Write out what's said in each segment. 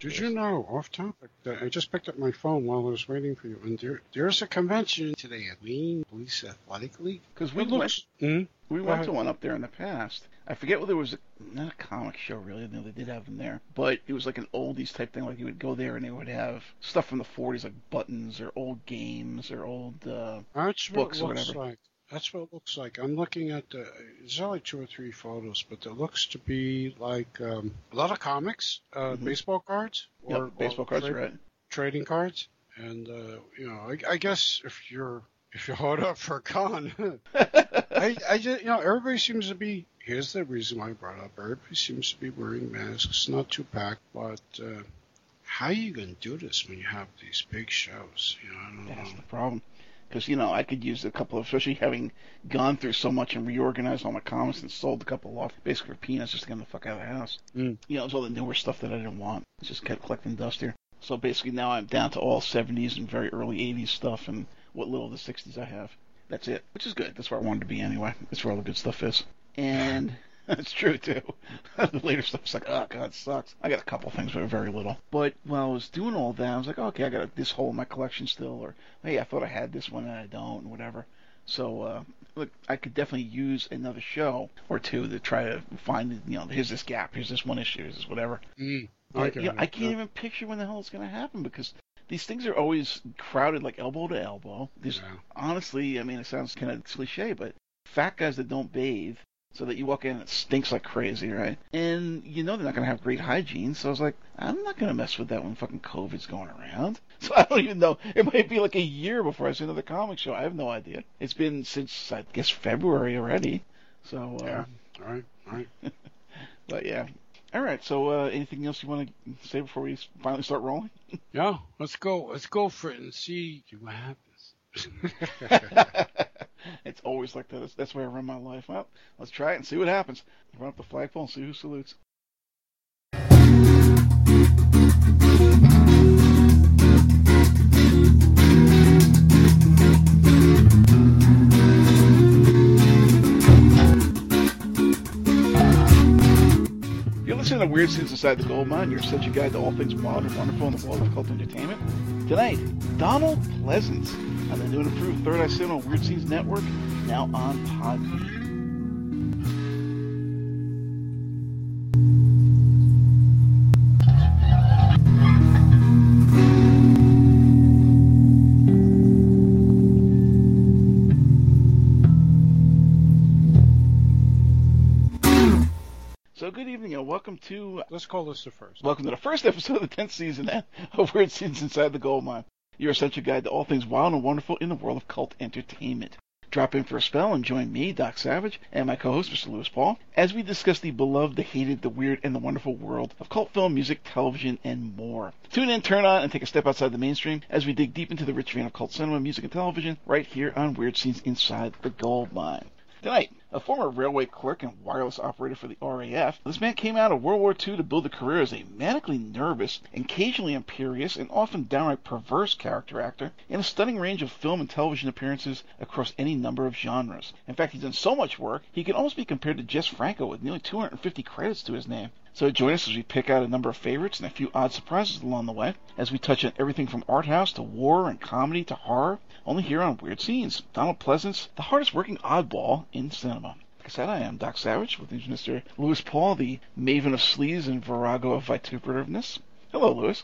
Did you know, off topic, that I just picked up my phone while I was waiting for you, and there, there's a convention today at Wayne Police Athletic League. Because we It went, looks, Hmm? we went to one up there in the past. I forget whether it was a, not a comic show really. No, they did have them there, but it was like an oldies type thing. Like you would go there and they would have stuff from the 40s, like buttons or old games or old. Uh, books or whatever. like. That's what it looks like. I'm looking at the. There's only two or three photos, but it looks to be like um, a lot of comics, uh, Mhm. baseball cards, or yep, baseball cards, trade- right? trading cards, and uh, you know, I, I guess if you're if you're hard up for a con, I, I just, you know, everybody seems to be. Here's the reason why I brought up. Everybody seems to be wearing masks, not too packed, but uh, how are you going to do this when you have these big shows? You know, I don't That's know. the problem. Because you know, I could use a couple of, especially having gone through so much and reorganized all my comics and sold a couple off basically for peanuts just to get the fuck out of the house. Mm. You know, it's all the newer stuff that I didn't want. I just kept collecting dust here. So basically now I'm down to all 70s and very early 80s stuff and what little of the 60s I have. That's it, which is good. That's where I wanted to be anyway. That's where all the good stuff is. And that's true too. the later stuff's like, oh god, it sucks. I got a couple things, but very little. But while I was doing all that, I was like, okay, I got this hole in my collection still, or hey, I thought I had this one and I don't, and whatever. So uh, look, I could definitely use another show or two to try to find, you know, here's this gap, here's this one issue, here's this whatever. Mm, okay, you know, I can't even picture when the hell it's going to happen because these things are always crowded like elbow to elbow. There's Yeah. honestly, I mean, it sounds kind of cliche, but fat guys that don't bathe, so that you walk in and it stinks like crazy, right? And you know they're not going to have great hygiene, so I was like, I'm not going to mess with that when fucking COVID's going around. So I don't even know. It might be like a year before I see another comic show. I have no idea. It's been since I guess February already. So uh, Yeah. All right. All right. but yeah. All right. So uh, anything else you want to say before we finally start rolling? Yeah. Let's go. Let's go for it and see what happens. It's always like that. That's, that's why I run my life. Well, let's try it and see what happens. Run up the flagpole and see who salutes. You're listening to Weird Scenes Inside the Gold Mine, your essential guide to all things wild and wonderful in the world of cult entertainment. Tonight, Donald Pleasence on the new and improved Third Eye Cinema Weird Scenes Network, now on Podbean. Welcome to Let's call this the first. welcome to the first episode of the tenth season of Weird Scenes Inside the Gold Mine, your essential guide to all things wild and wonderful in the world of cult entertainment. Drop in for a spell and join me, Doc Savage, and my co-host, Mr. Lewis Paul, as we discuss the beloved, the hated, the weird, and the wonderful world of cult film, music, television, and more. Tune in, turn on, and take a step outside the mainstream as we dig deep into the rich vein of cult cinema, music, and television right here on Weird Scenes Inside the Gold Mine. Tonight, a former railway clerk and wireless operator for the RAF, this man came out of World War II to build a career as a manically nervous, occasionally imperious, and often downright perverse character actor in a stunning range of film and television appearances across any number of genres. In fact, he's done so much work, he can almost be compared to Jess Franco with nearly 250 credits to his name. So join us as we pick out a number of favorites and a few odd surprises along the way, as we touch on everything from art house to war and comedy to horror, only here on Weird Scenes. Donald Pleasence, the hardest working oddball in cinema. Like I said, I am Doc Savage with Mr. Lewis Paul, the maven of sleaze and virago of vituperativeness. Hello, Lewis.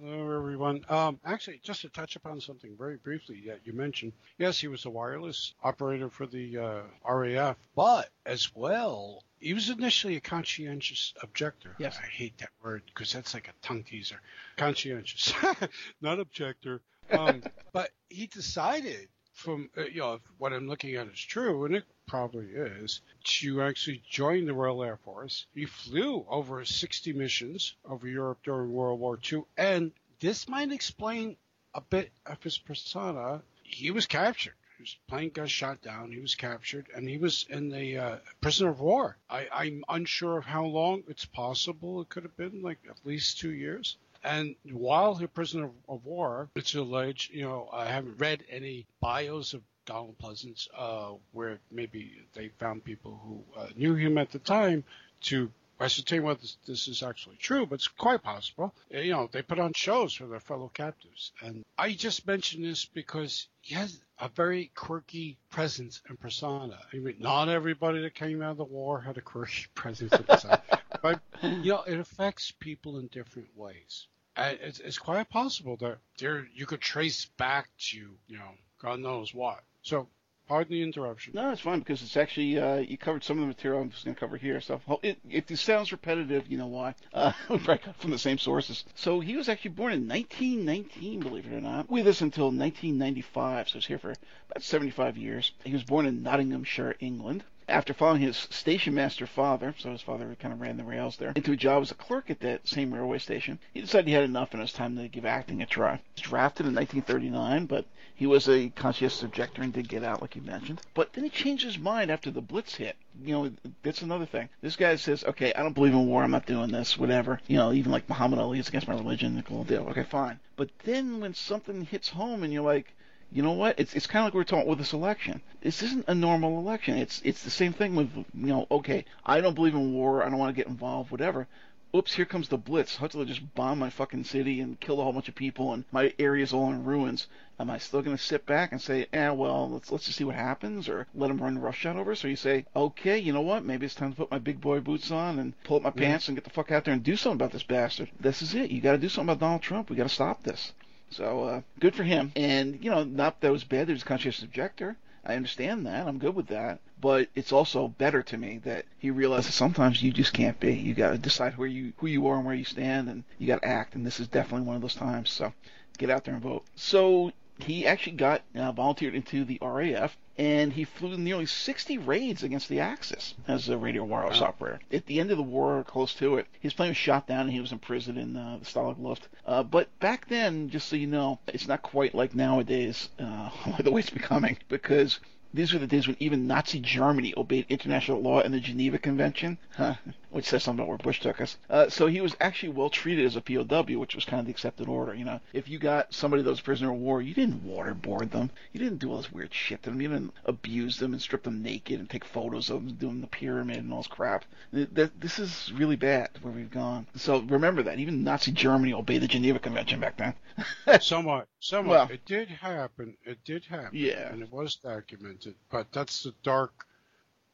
Hello, everyone. Um, actually, just to touch upon something very briefly that you mentioned. Yes, he was a wireless operator for the uh, RAF, but as well, he was initially a conscientious objector. Yes. I hate that word because that's like a tongue teaser. Conscientious, not objector. Um, but he decided from uh, you know if what I'm looking at is true, and it probably is, to actually join the Royal Air Force. He flew over 60 missions over Europe during World War II, and this might explain a bit of his persona. He was captured. His plane got shot down. He was captured, and he was in the uh, prisoner of war. I, I'm unsure of how long. It's possible it could have been like at least two years. And while he prisoner of war, it's alleged, you know, I haven't read any bios of Donald Pleasence uh, where maybe they found people who uh, knew him at the time to ascertain whether this, this is actually true, but it's quite possible. You know, they put on shows for their fellow captives. And I just mention this because he has a very quirky presence and persona. I mean, not everybody that came out of the war had a quirky presence and persona, but, you know, it affects people in different ways. And it's, it's quite possible that there you could trace back to, you know, God knows what. So, pardon the interruption. No, it's fine because it's actually uh, you covered some of the material I'm just going to cover here. So if this sounds repetitive, you know why. Uh, we probably from the same sources. So he was actually born in 1919, believe it or not. With us until 1995, so he's here for about 75 years. He was born in Nottinghamshire, England. After following his station master father, so his father kind of ran the rails there, into a job as a clerk at that same railway station, he decided he had enough and it was time to give acting a try. He was drafted in 1939, but he was a conscientious objector and did get out, like you mentioned. But then he changed his mind after the Blitz hit. You know, that's another thing. This guy says, okay, I don't believe in war, I'm not doing this, whatever. You know, even like Muhammad Ali is against my religion, the whole deal. Okay, fine. But then when something hits home and you're like, you know what? It's it's kind of like we we're talking with this election. This isn't a normal election. It's it's the same thing with you know. Okay, I don't believe in war. I don't want to get involved. Whatever. Oops, here comes the blitz. Hopefully, just bomb my fucking city and kill a whole bunch of people, and my area's all in ruins. Am I still going to sit back and say, eh, well, let's let's just see what happens, or let them run roughshod over? So you say, okay, you know what? Maybe it's time to put my big boy boots on and pull up my pants and get the fuck out there and do something about this bastard. This is it. You got to do something about Donald Trump. We got to stop this. So uh, good for him. And you know, not that it was bad. There's a conscientious objector. I understand that. I'm good with that. But it's also better to me that he realizes sometimes you just can't be. You got to decide where you who you are and where you stand, and you got to act. And this is definitely one of those times. So get out there and vote. So he actually got uh, volunteered into the RAF, and he flew nearly 60 raids against the Axis as a radio wireless Wow. operator. At the end of the war, close to it, his plane was shot down and he was imprisoned in uh, the Stalag Luft. Uh, but back then, just so you know, it's not quite like nowadays, uh, the way it's becoming, because these were the days when even Nazi Germany obeyed international law and the Geneva Convention, huh, which says something about where Bush took us. Uh, so he was actually well treated as a POW, which was kind of the accepted order. You know, if you got somebody that was prisoner of war, you didn't waterboard them, you didn't do all this weird shit to them, you didn't abuse them and strip them naked and take photos of them doing the pyramid and all this crap. Th- th- This is really bad where we've gone. So remember that even Nazi Germany obeyed the Geneva Convention back then. Somewhat, somewhat. Well- it did happen. It did happen. Yeah. And it was documented. But that's the dark.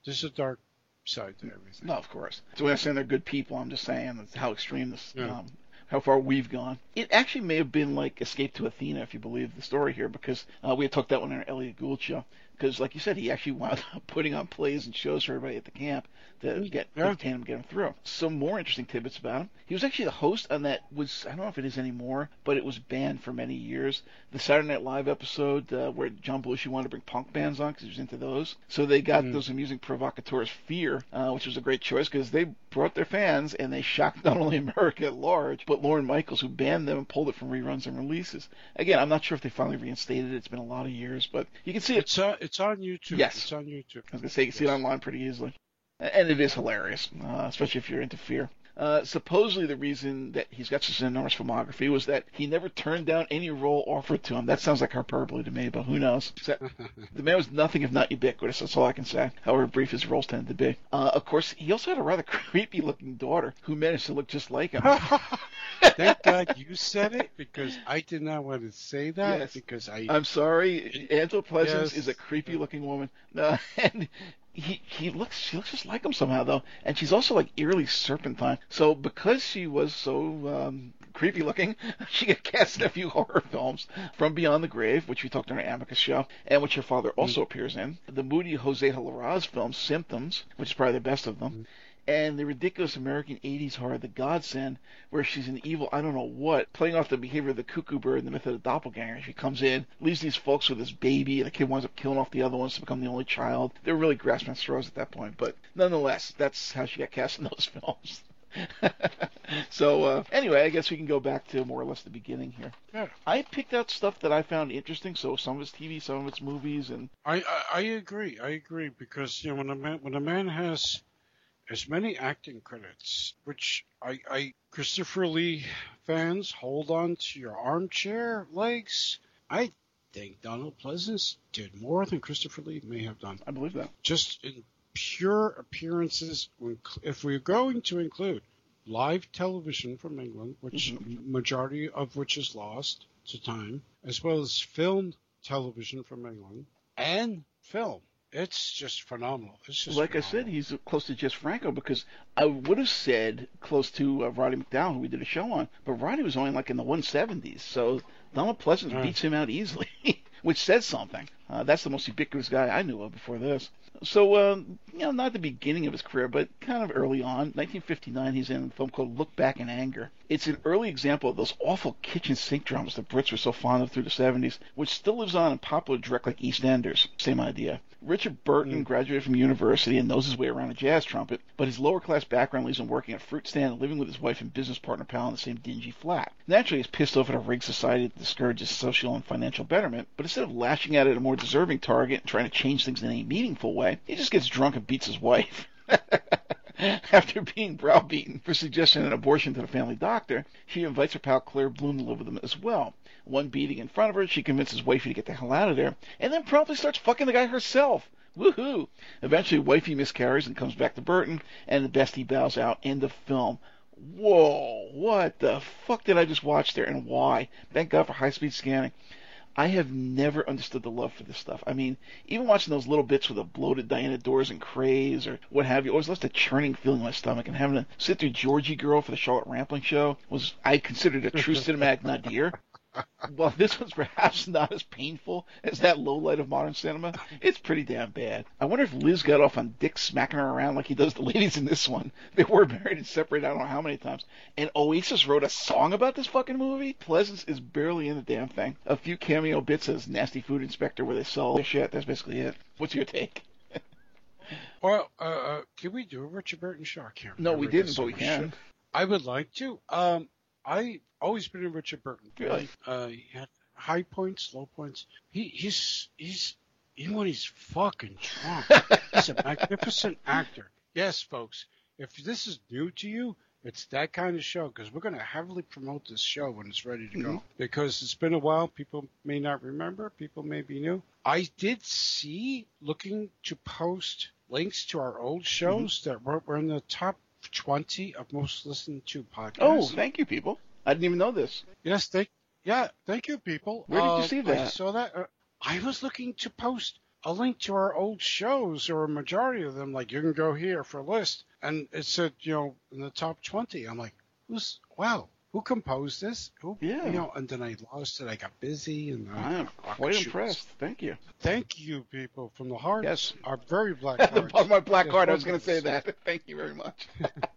This is a dark side to everything. No, of course. So when I say they're good people, I'm just saying how extreme this, Yeah. um, how far we've gone. It actually may have been like Escape to Athena, if you believe the story here, because uh, we had talked that one in our Elliott Gould show. Because, like you said, he actually wound up putting on plays and shows for everybody at the camp to get Yeah. him, get him through. Some more interesting tidbits about him. He was actually the host on that was I don't know if it is anymore, but it was banned for many years. The Saturday Night Live episode uh, where John Belushi wanted to bring punk bands on because he was into those. So they got Mm. those amusing provocateurs Fear, uh, which was a great choice because they brought their fans and they shocked not only America at large, but Lorne Michaels, who banned them and pulled it from reruns and releases. Again, I'm not sure if they finally reinstated it. It's been a lot of years, but you can see it. It's on, it's on YouTube. Yes. It's on YouTube. I was gonna say you can see it online pretty easily, and it is hilarious, uh, especially if you're into Fear. Uh, supposedly, the reason that he's got such an enormous filmography was that he never turned down any role offered to him. That sounds like hyperbole to me, but who knows? Except the man was nothing if not ubiquitous. That's all I can say. However brief his roles tended to be. Uh, of course, he also had a rather creepy-looking daughter who managed to look just like him. Thank God you said it because I did not want to say that Yes. because I. I'm sorry, Angela Pleasence Yes. is a creepy looking woman. No, and he he looks she looks just like him somehow though, and she's also like eerily serpentine. So because she was so um, creepy looking, she got cast in a few horror films, From Beyond the Grave, which we talked on our Amicus show, and which her father also appears in. The moody Jose Larraz film Symptoms, which is probably the best of them. And the ridiculous American 80s horror, The Godsend, where she's an evil, I don't know what, playing off the behavior of the cuckoo bird and the myth of the doppelganger. She comes in, leaves these folks with this baby, and the kid winds up killing off the other ones to become the only child. They're really grasping at straws at that point, but nonetheless, that's how she got cast in those films. so, uh, anyway, I guess we can go back to more or less the beginning here. Yeah. I picked out stuff that I found interesting, so some of it's TV, some of it's movies, and I, I I agree. I agree because you know when a man when a man has as many acting credits, which I I Christopher Lee fans hold on to your armchair legs. I think Donald Pleasence did more than Christopher Lee may have done. I believe that. Just in pure appearances, if we're going to include live television from England, which mm-hmm. majority of which is lost to time, as well as filmed television from England and film. It's just phenomenal. It's just like phenomenal. I said, he's close to Jess Franco because I would have said close to uh, Roddy McDowall, who we did a show on, but Roddy was only like in the 170s, so Donald Pleasence right. beats him out easily, which says something. Uh, that's the most ubiquitous guy I knew of before this. So, uh, you know, not the beginning of his career, but kind of early on. 1959, he's in a film called Look Back in Anger. It's an early example of those awful kitchen sink dramas the Brits were so fond of through the 70s, which still lives on in popular direct like EastEnders. Same idea. Richard Burton mm. graduated from university and knows his way around a jazz trumpet, but his lower class background leaves him working at a fruit stand and living with his wife and business partner pal in the same dingy flat. Naturally, he's pissed off at a rigged society that discourages social and financial betterment, but instead of lashing out at a more deserving target and trying to change things in a meaningful way, he just gets drunk and beats his wife. After being browbeaten for suggesting an abortion to the family doctor, she invites her pal Claire Bloom to live with them as well. One beating in front of her, she convinces Wifey to get the hell out of there, and then promptly starts fucking the guy herself. Woohoo! Eventually, Wifey miscarries and comes back to Burton, and the bestie bows out. End of film. Whoa! What the fuck did I just watch there, and why? Thank God for high-speed scanning. I have never understood the love for this stuff. I mean, even watching those little bits with the bloated Diana Dors and Krays or what have you, always left a churning feeling in my stomach. And having to sit through Georgy Girl for the Charlotte Rampling show was, I considered a true cinematic nadir. While this one's perhaps not as painful as that low light of modern cinema, it's pretty damn bad. I wonder if Liz got off on Dick smacking her around like he does the ladies in this one. They were married and separated I don't know how many times. And Oasis wrote a song about this fucking movie? Pleasence is barely in the damn thing. A few cameo bits as Nasty Food Inspector where they sell their shit. That's basically it. What's your take? well, uh, uh, can we do a Richard Burton show? I can't No, we didn't, but we can. I would like to. Um, I always been a Richard Burton. Really? Uh, he had high points, low points. He he's he's even when he's fucking drunk, he's a magnificent actor. Yes, folks. If this is new to you, it's that kind of show because we're going to heavily promote this show when it's ready to mm-hmm. go because it's been a while. People may not remember. People may be new. I did see looking to post links to our old shows mm-hmm. that were, were in the top 20 of most listened to podcasts. Oh, thank you, people. I didn't even know this. Yes, thank yeah, thank you, people. Where did uh, you see that? I saw that. Uh, I was looking to post a link to our old shows, or a majority of them. Like you can go here for a list, and it said you know in the top twenty. I'm like, who's wow? Who composed this? Who, yeah. You know, and then I lost it. I got busy, and I, am quite impressed. Thank you. Thank you, people from the heart. Yes, our very black heart. my black heart. I was going to say that. Thank you very much.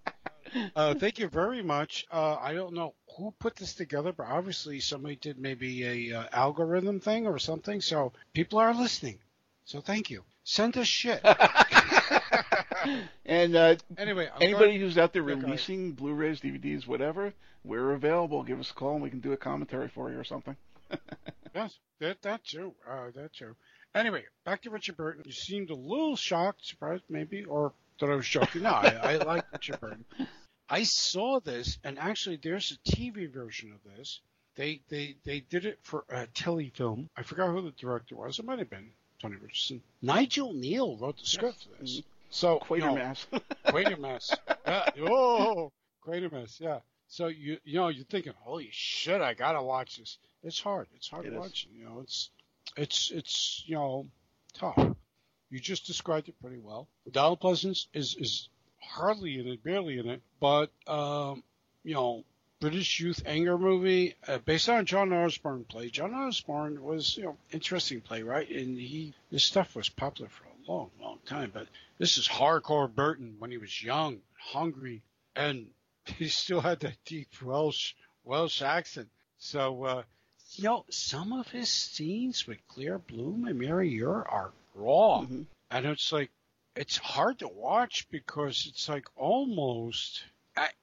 uh, thank you very much. Uh, I don't know who put this together, but obviously somebody did maybe a uh, algorithm thing or something. So people are listening. So thank you. Send us shit. And uh, anyway, I'm anybody who's out there releasing Blu-rays, DVDs, whatever, we're available. Give us a call and we can do a commentary for you or something. yes, that that too. Uh, that too. Anyway, back to Richard Burton. You seemed a little shocked, surprised, maybe, or that I was joking. No, I, I like Richard Burton. I saw this, and actually, there's a TV version of this. They they they did it for a telefilm. I forgot who the director was. It might have been Tony Richardson. Nigel Kneale wrote the script for this. So Quatermass. You know, Quatermass. yeah. Oh, Quatermass. Yeah. So you you know you're thinking, holy shit, I gotta watch this. It's hard. It's hard it watching. You know, it's it's it's you know tough. You just described it pretty well. Donald Pleasence is is hardly in it, barely in it, but um, you know, British youth anger movie uh, based on John Osborne play. John Osborne was you know interesting playwright, and he his stuff was popular for a long, long time. But this is hardcore Burton when he was young, hungry, and he still had that deep Welsh Welsh accent. So uh, you know, some of his scenes with Claire Bloom and Mary Ure are raw, mm-hmm. and it's like it's hard to watch because it's like almost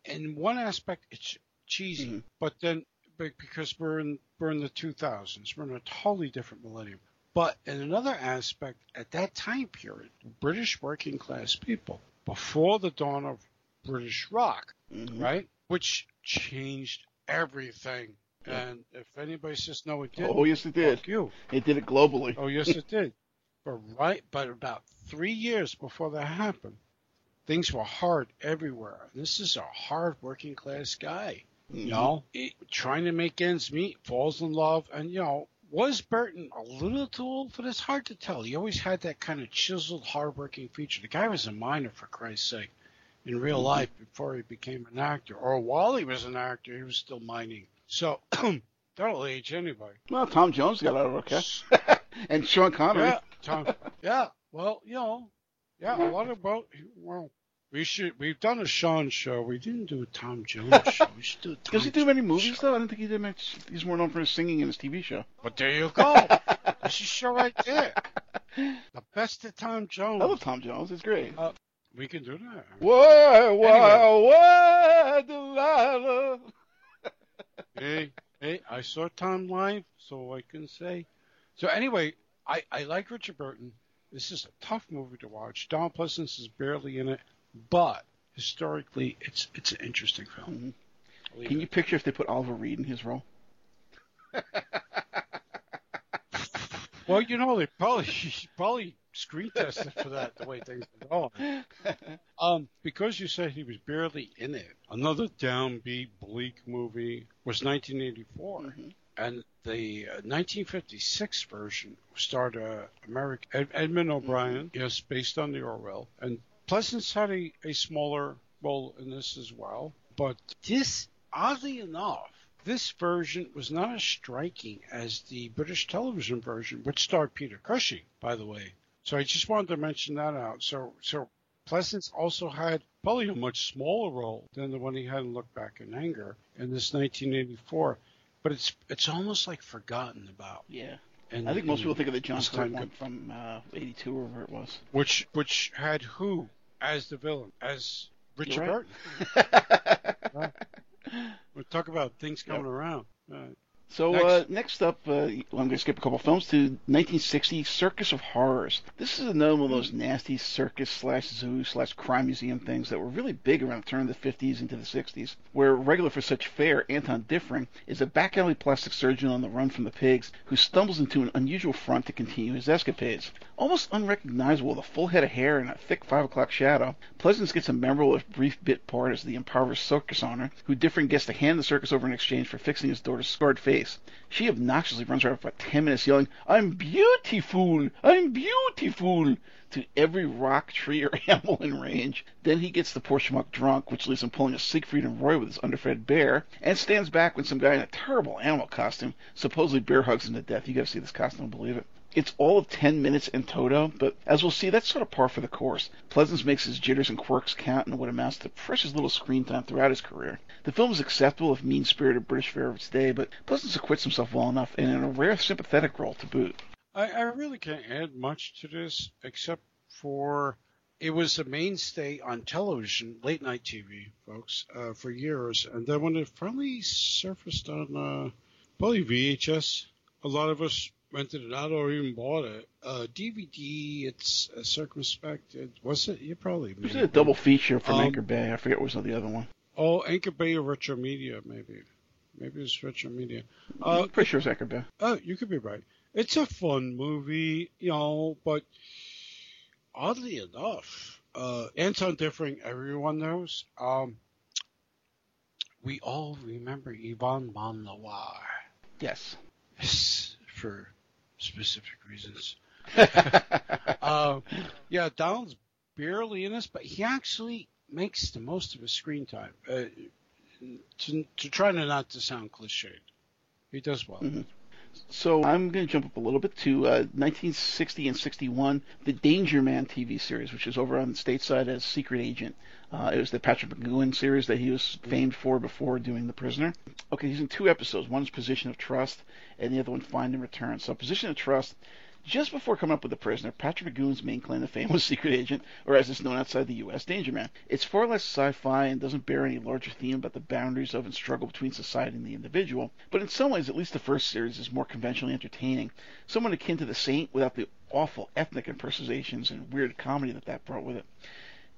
in one aspect it's cheesy, mm-hmm. but then because we're in we're in the 2000s, we're in a totally different millennium. But in another aspect, at that time period, British working class people, before the dawn of British rock, mm-hmm. right, which changed everything. Yeah. And if anybody says no, it did. Oh yes, it did. you. It did it globally. Oh yes, it did. But right, but about three years before that happened, things were hard everywhere. This is a hard working class guy, you Mhm. know, trying to make ends meet, falls in love, and you know, was Burton a little too old for this? Hard to tell. He always had that kind of chiseled, hard-working feature. The guy was a miner, for Christ's sake, in real Mhm. life before he became an actor, or while he was an actor, he was still mining. So that'll age anybody. Well, Tom Jones got out of okay, and Sean Connery. Yeah, Tom. Yeah. Well, you know, yeah, a lot of both. Well, we should. We've done a Sean show. We didn't do a Tom Jones show. We should do. Does he do many movies show. though? I don't think he did much. He's more known for his singing in his TV show. But there you go. This is show right there. The best of Tom Jones. I love Tom Jones. It's great. Uh, we can do that. Whoa, whoa, whoa, Delilah. Hey, hey, I saw Tom live, so I can say. So anyway, I, I like Richard Burton. This is a tough movie to watch. Don Pleasence is barely in it, but historically, it's it's an interesting film. Mhm. Can it. you picture if they put Oliver Reed in his role? Well, you know, they probably probably screen tested for that the way things are going. Um, because you said he was barely in it, another downbeat, bleak movie was 1984, Mhm. and the uh, 1956 version starred uh, American Ed, Edmund O'Brien, yes, based on the Orwell, and Pleasence had a, a smaller role in this as well. But this, oddly enough, this version was not as striking as the British television version, which starred Peter Cushing, by the way. So I just wanted to mention that out. So, so Pleasence also had probably a much smaller role than the one he had in Look Back in Anger in this 1984. But it's it's almost like forgotten about. Yeah. And I think most people think of the John time- one from uh, '82 or whatever it was. which which had who as the villain as Richard You're Burton. right. We'll talk about things coming around. Uh, So Next. Uh, next up, uh, I'm going to skip a couple films to 1960 Circus of Horrors. This is another one of those nasty circus slash zoo slash crime museum things that were really big around the turn of the 50s into the 60s, where regular for such fare, Anton Diffring, is a back alley plastic surgeon on the run from the pigs who stumbles into an unusual front to continue his escapades. Almost unrecognizable with a full head of hair and a thick 5 o'clock shadow, Pleasence gets a memorable brief bit part as the impoverished circus owner, who Diffring gets to hand the circus over in exchange for fixing his daughter's scarred face. She obnoxiously runs around for about 10 minutes yelling, I'm beautiful! I'm beautiful! to every rock, tree, or animal in range. Then he gets the poor schmuck drunk, which leaves him pulling a Siegfried and Roy with his underfed bear, and stands back when some guy in a terrible animal costume supposedly bear hugs him to death. You gotta see this costume believe it. It's all of 10 minutes in toto, but as we'll see, that's sort of par for the course. Pleasence makes his jitters and quirks count in what amounts to precious little screen time throughout his career. The film is acceptable if mean-spirited British fare of its day, but Pleasence acquits himself well enough, and in a rare sympathetic role to boot. I, I really can't add much to this except for it was a mainstay on television, late night TV, folks, uh, for years. And then when it finally surfaced on uh, probably VHS, a lot of us rented it out or even bought it. Uh, DVD, it's uh, circumspect. It, was it? You probably It was made a double feature from Um, Anchor Bay. I forget what was the other one. Oh, Anchor Bay or Retro Media, maybe. Maybe it's Retro Media. Uh, I'm pretty sure it's Anchor Bay. Oh, you could be right. It's a fun movie, you know, but oddly enough, uh, Anton Diffring, everyone knows. Um, we all remember Yvonne Monlaur Yes. for specific reasons. uh, yeah, Donald's barely in this, but he actually makes the most of his screen time. Uh, to, to try to not to sound cliched, he does well. Mhm. So I'm going to jump up a little bit to uh, 1960 and 61, the Danger Man TV series, which is over on the stateside as Secret Agent. Uh, it was the Patrick McGoohan series that he was famed for before doing The Prisoner. Okay, he's in two episodes. One is Position of Trust, and the other one Find and Return. So Position of Trust, just before coming up with The Prisoner, Patrick McGoohan's main claim to fame was Secret Agent, or as it's known outside the U.S., Danger Man. It's far less sci-fi and doesn't bear any larger theme about the boundaries of and struggle between society and the individual, but in some ways, at least the first series is more conventionally entertaining, somewhat akin to The Saint without the awful ethnic impersonations and weird comedy that that brought with it.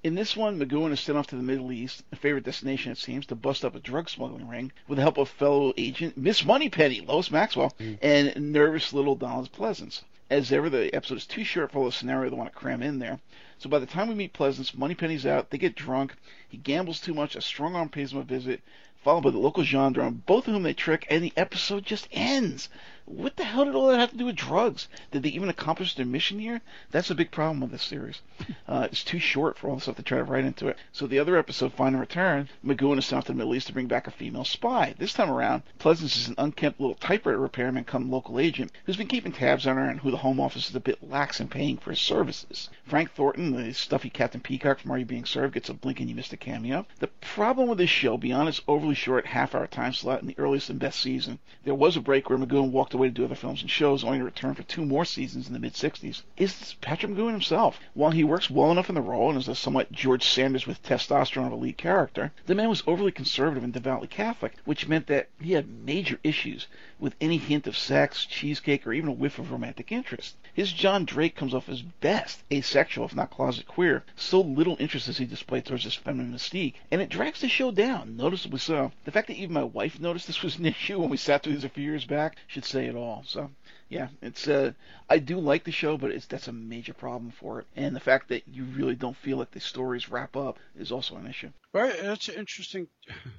In this one, McGoohan is sent off to the Middle East, a favorite destination it seems, to bust up a drug smuggling ring with the help of fellow agent Miss Moneypenny, Lois Maxwell, Mm. and nervous little Donald Pleasence. As ever, the episode is too short for all the scenario they want to cram in there. So by the time we meet Pleasence, Moneypenny's out, they get drunk, he gambles too much, a strong arm pays him a visit, followed by the local gendarme, both of whom they trick, and the episode just ends. What the hell did all that have to do with drugs? Did they even accomplish their mission here? That's a big problem with this series. Uh, it's too short for all the stuff they try to write into it. So the other episode, Find and Return, McGoohan is sent to the Middle East to bring back a female spy. This time around, Pleasence is an unkempt little typewriter repairman come local agent who's been keeping tabs on her and who the Home Office is a bit lax in paying for his services. Frank Thornton, the stuffy Captain Peacock from Are You Being Served, gets a blink and you missed a cameo. The problem with this show, beyond its overly short half-hour time slot in the earliest and best season, there was a break where McGoohan walked away to do other films and shows, only to return for two more seasons in the mid-60s, is Patrick McGoohan himself. While he works well enough in the role and is a somewhat George Sanders with testosterone of a lead character, the man was overly conservative and devoutly Catholic, which meant that he had major issues with any hint of sex, cheesecake, or even a whiff of romantic interest. His John Drake comes off as best asexual, if not closet queer. So little interest as he displayed towards his feminine mystique, and it drags the show down, noticeably so. The fact that even my wife noticed this was an issue when we sat through these a few years back should say it all. So, yeah, it's uh, I do like the show, but it's that's a major problem for it, and the fact that you really don't feel like the stories wrap up is also an issue. Right, that's an interesting.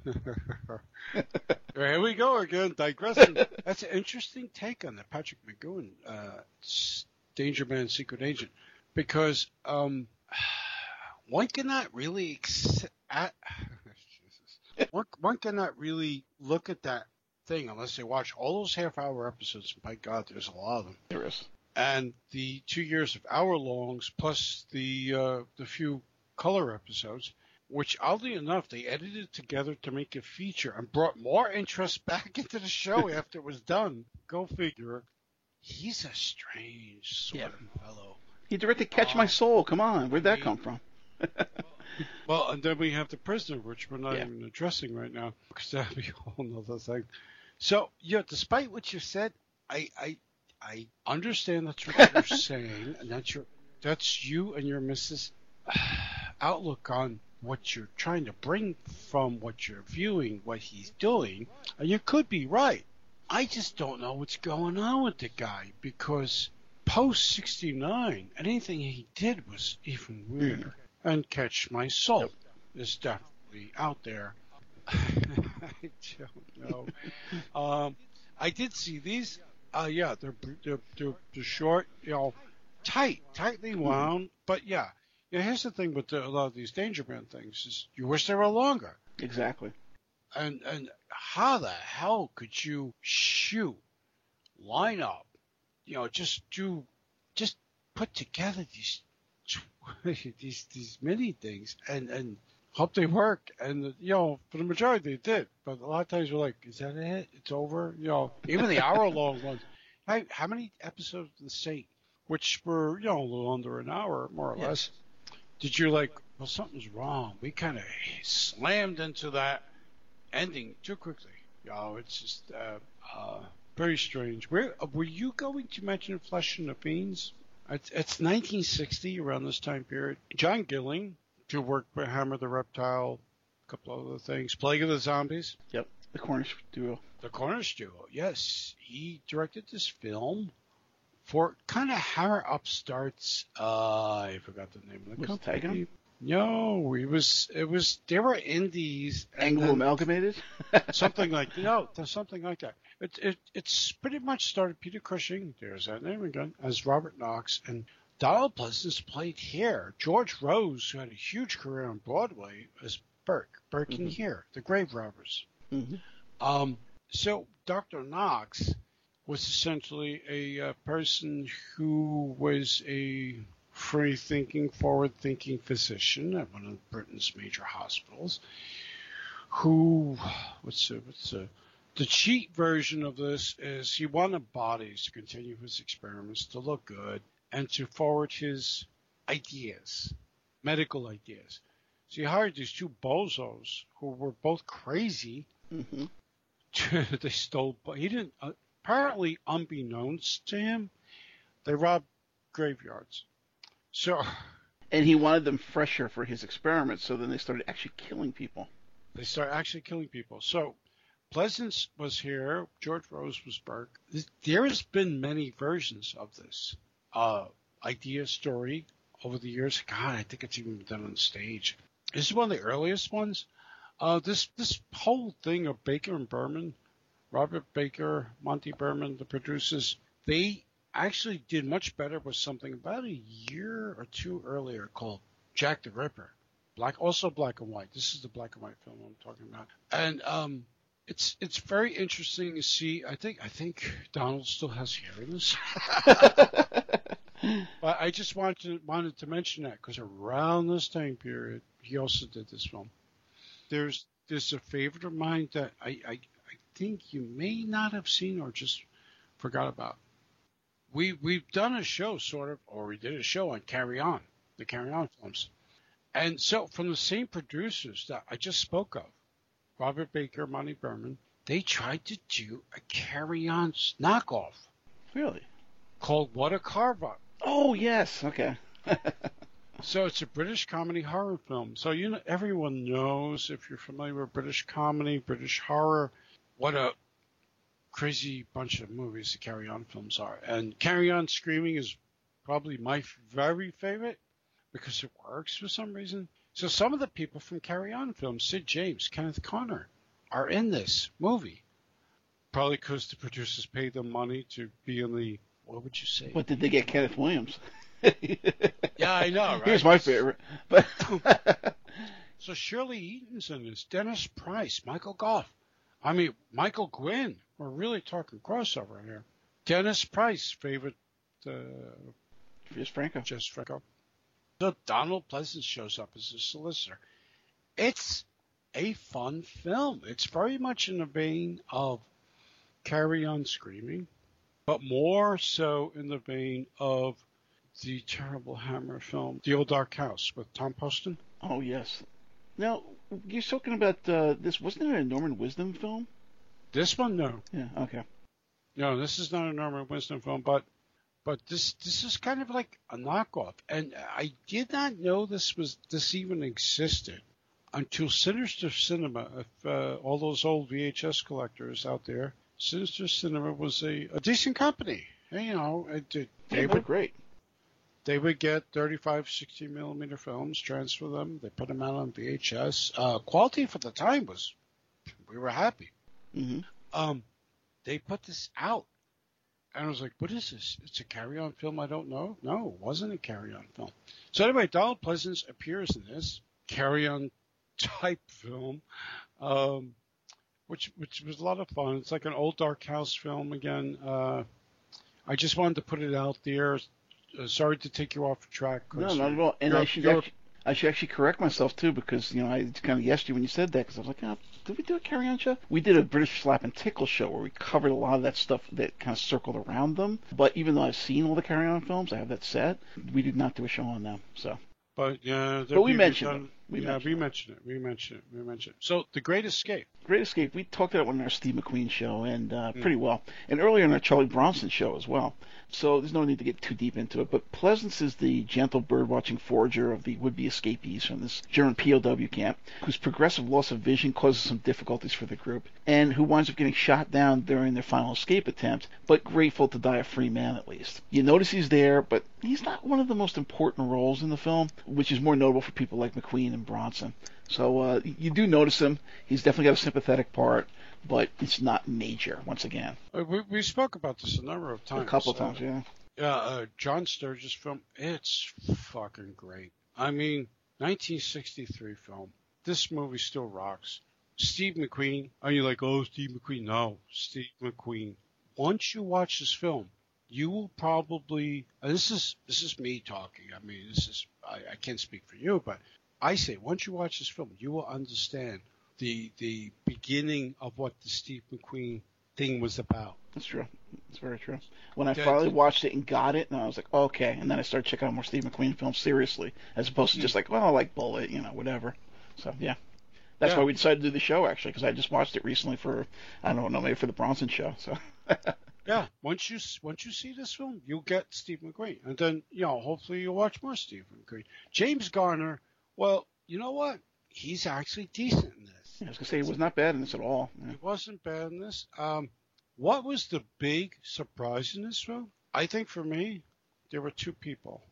Here we go again, digressing. That's an interesting take on the Patrick McGoohan, uh, Danger Man Secret Agent, because um, one cannot really accept. one, one cannot really look at that thing unless they watch all those half-hour episodes. By God, there's a lot of them There is. and the two years of hour longs plus the uh, the few color episodes, which oddly enough they edited together to make a feature and brought more interest back into the show after it was done. Go figure. He's a strange sort Yeah. of fellow. He directed Catch My Oh, Soul. Come on, where'd that come from? Well, and then we have the prisoner, which we're not Yeah. even addressing right now, because that'd be a whole nother thing. So, yeah, despite what you said, I, I, I understand that's what you're saying, and that's your, that's you and your Mrs. outlook on what you're trying to bring from what you're viewing, what he's doing, and you could be right. I just don't know what's going on with the guy because post 69, anything he did was even weirder. Hmm. And Catch My Soul is definitely out there. I don't know. um, I did see these. Uh, yeah, they're, they're they're they're short, you know, tight, tightly wound. But yeah, yeah. Here's the thing with the, a lot of these Danger Man things is you wish they were longer. Exactly. And and how the hell could you shoot, line up, you know, just do, just put together these these these mini things and and hope they work. And you know, for the majority they did, but a lot of times you're like, is that it? It's over. You know, even the hour long ones. Hey, how many episodes of The Saint, which were you know a little under an hour more or Yes. less, did you like? Well, something's wrong. We kind of slammed into that ending too quickly. You know, it's just uh, uh, very strange. Where uh, were you going to mention Flesh and the Fiends? It's, it's 1960 around this time period. John Gilling, who work with Hammer the Reptile, a couple other things. Plague of the Zombies. Yep. The Cornish duo. The Cornish duo, yes. He directed this film for kind of Hammer upstarts. Uh, I forgot the name of the Was company. No, it was it was they were indies. Anglo amalgamated. something like no, there's something like that. It, it it's pretty much started Peter Cushing. There's that name again as Robert Knox and Donald Pleasence played here. George Rose, who had a huge career on Broadway, as Burke. Burke in Mhm. here, the Grave Robbers. hmm Um, so Dr. Knox was essentially a uh, person who was a free-thinking, forward-thinking physician at one of Britain's major hospitals. Who, what's the, what's the, the cheat version of this is he wanted bodies to continue his experiments, to look good, and to forward his ideas, medical ideas. So he hired these two bozos who were both crazy hmm they stole. But he didn't. Uh, apparently, unbeknownst to him, they robbed graveyards. So And he wanted them fresher for his experiments, so then they started actually killing people. They start actually killing people. So Pleasence was here. George Rose was Burke. There has been many versions of this uh, idea story over the years. God, I think it's even done on stage. This is one of the earliest ones. Uh, this this whole thing of Baker and Berman, Robert Baker, Monty Berman, the producers, they actually did much better with something about a year or two earlier called Jack the Ripper. Black, also black and white. This is the black and white film I'm talking about, and um, it's it's very interesting to see. I think I think Donald still has hair in this. but I just wanted to, wanted to mention that because around this time period, he also did this film. There's there's a favorite of mine that I, I I think you may not have seen or just forgot about. We we've done a show sort of, or we did a show on Carry On, the Carry On films. And so, from the same producers that I just spoke of, Robert Baker, Monty Berman, they tried to do a Carry On knockoff. Really? Called What a Carve Up. Oh yes, okay. so it's a British comedy horror film. So you know, everyone knows if you're familiar with British comedy, British horror, what a crazy bunch of movies the Carry On films are. And Carry On Screaming is probably my very favorite because it works for some reason. So some of the people from Carry On films, Sid James, Kenneth Connor, are in this movie. Probably because the producers paid them money to be in the. What would you say? What did they get Kenneth Williams? yeah, I know. Right? He was my favorite. But so Shirley Eaton's in this. Dennis Price, Michael Gough. I mean, Michael Gwynn. We're really talking crossover here. Dennis Price, favorite. Uh, Jess Franco. Jess Franco. So Donald Pleasence shows up as a solicitor. It's a fun film. It's very much in the vein of Carry On Screaming, but more so in the vein of the terrible Hammer film, The Old Dark House with Tom Poston. Oh yes. Now you're talking about uh, this. Wasn't it a Norman Wisdom film? This one, no. Yeah. Okay. No, this is not a Norman Wisdom film, but but this this is kind of like a knockoff. And I did not know this was this even existed until Sinister Cinema. If uh, all those old VHS collectors out there, Sinister Cinema was a, a decent company. You know, it, it, they were great. They would get 35, 60 millimeter films, transfer them, they put them out on VHS. Uh, quality for the time was, we were happy. Mm-hmm. Um, they put this out and I was like, what is this? It's a carry on film I don't know? No, it wasn't a carry on film. So anyway, Donald Pleasence appears in this carry on type film, um, which which was a lot of fun. It's like an old dark house film again. Uh, I just wanted to put it out there. Uh, sorry to take you off track. No, not at all. And I should actually, I should actually correct myself too because you know I kind of yesed you when you said that because I was like, oh, did we do a carry on show? We did a British slap and tickle show where we covered a lot of that stuff that kind of circled around them. But even though I've seen all the carry on films, I have that set. We did not do a show on them. So. But yeah, but we mentioned done. We yeah, mentioned we mentioned it. We mentioned it. We mentioned it. So the Great Escape. Great Escape. We talked about it on our Steve McQueen show and uh, mm. pretty well, and earlier in our Charlie Bronson show as well. So there's no need to get too deep into it. But Pleasence is the gentle bird-watching forager of the would-be escapees from this German POW camp, whose progressive loss of vision causes some difficulties for the group, and who winds up getting shot down during their final escape attempt, but grateful to die a free man at least. You notice he's there, but he's not one of the most important roles in the film, which is more notable for people like McQueen and Bronson. So uh, you do notice him. He's definitely got a sympathetic part but it's not major. Once again, uh, we we spoke about this a number of times. A couple of times, yeah. Yeah, uh, John Sturges film. It's fucking great. I mean, 1963 film. This movie still rocks. Steve McQueen. Are you like, oh, Steve McQueen? No, Steve McQueen. Once you watch this film, you will probably. this is this is me talking. I mean, this is I, I can't speak for you, but I say once you watch this film, you will understand the the beginning of what the Steve McQueen thing was about. That's true. That's very true. When I finally watched it and got it, and I was like, okay, and then I started checking out more Steve McQueen films seriously, as opposed to hmm. just like, well, I like Bullitt, you know, whatever. So yeah, that's yeah. why we decided to do the show actually, because I just watched it recently for I don't know, maybe for the Bronson show. So. Yeah, once you once you see this film, you'll get Steve McQueen, and then you know hopefully you'll watch more Steve McQueen. James Garner, well, you know what? He's actually decent in this. I was gonna say he was not bad in this at all. Yeah. He wasn't bad in this. Um, what was the big surprise in this film? I think for me, there were two people.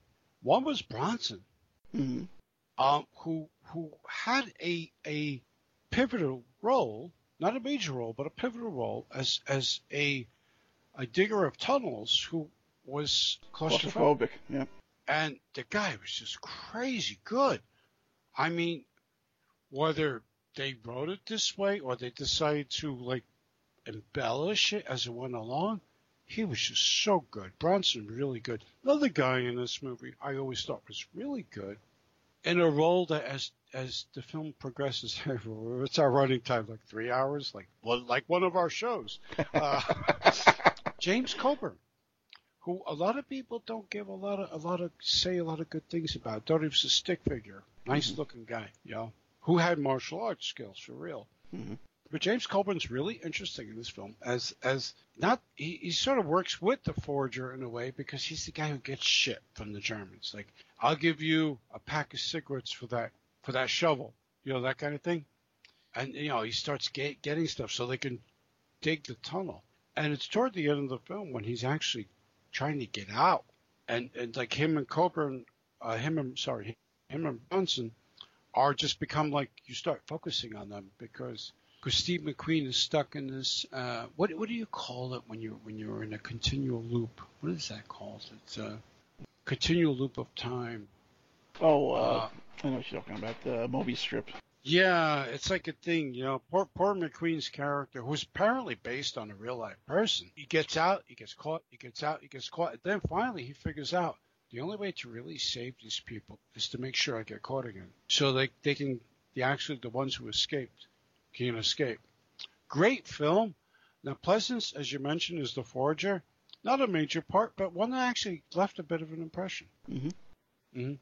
One was Bronson, hmm um, who who had a a pivotal role, not a major role, but a pivotal role as as a a digger of tunnels who was claustrophobic. Claustrophobic. Yeah. And the guy was just crazy good. I mean, whether they wrote it this way or they decided to like embellish it as it went along, he was just so good. Bronson really good. Another guy in this movie I always thought was really good. In a role that as as the film progresses, it's our running time like three hours, like well, like one of our shows. Uh, James Coburn, who a lot of people don't give a lot of a lot of say a lot of good things about. Thought he was a stick figure, nice looking guy, you know, who had martial arts skills for real. Mhm. But James Coburn's really interesting in this film as as not he, he sort of works with the forger in a way because he's the guy who gets shit from the Germans. Like I'll give you a pack of cigarettes for that for that shovel, you know that kind of thing. And you know he starts get, getting stuff so they can dig the tunnel. And it's toward the end of the film when he's actually trying to get out, and and like him and Coburn, uh, him and sorry, him and Bronson are just become like you start focusing on them because because Steve McQueen is stuck in this. Uh, what what do you call it when you're when you're in a continual loop? What is that called? It's a continual loop of time. Oh, uh, Uh, I know what you're talking about. The Mobius strip. Yeah, it's like a thing, you know. Poor, poor McQueen's character, who's apparently based on a real life person, he gets out, he gets caught, he gets out, he gets caught, and then finally he figures out the only way to really save these people is to make sure I get caught again, so they they can, the actually the ones who escaped can escape. Great film. Now Pleasence, as you mentioned, is the forger. Not a major part, but one that actually left a bit of an impression. hmm Mhm.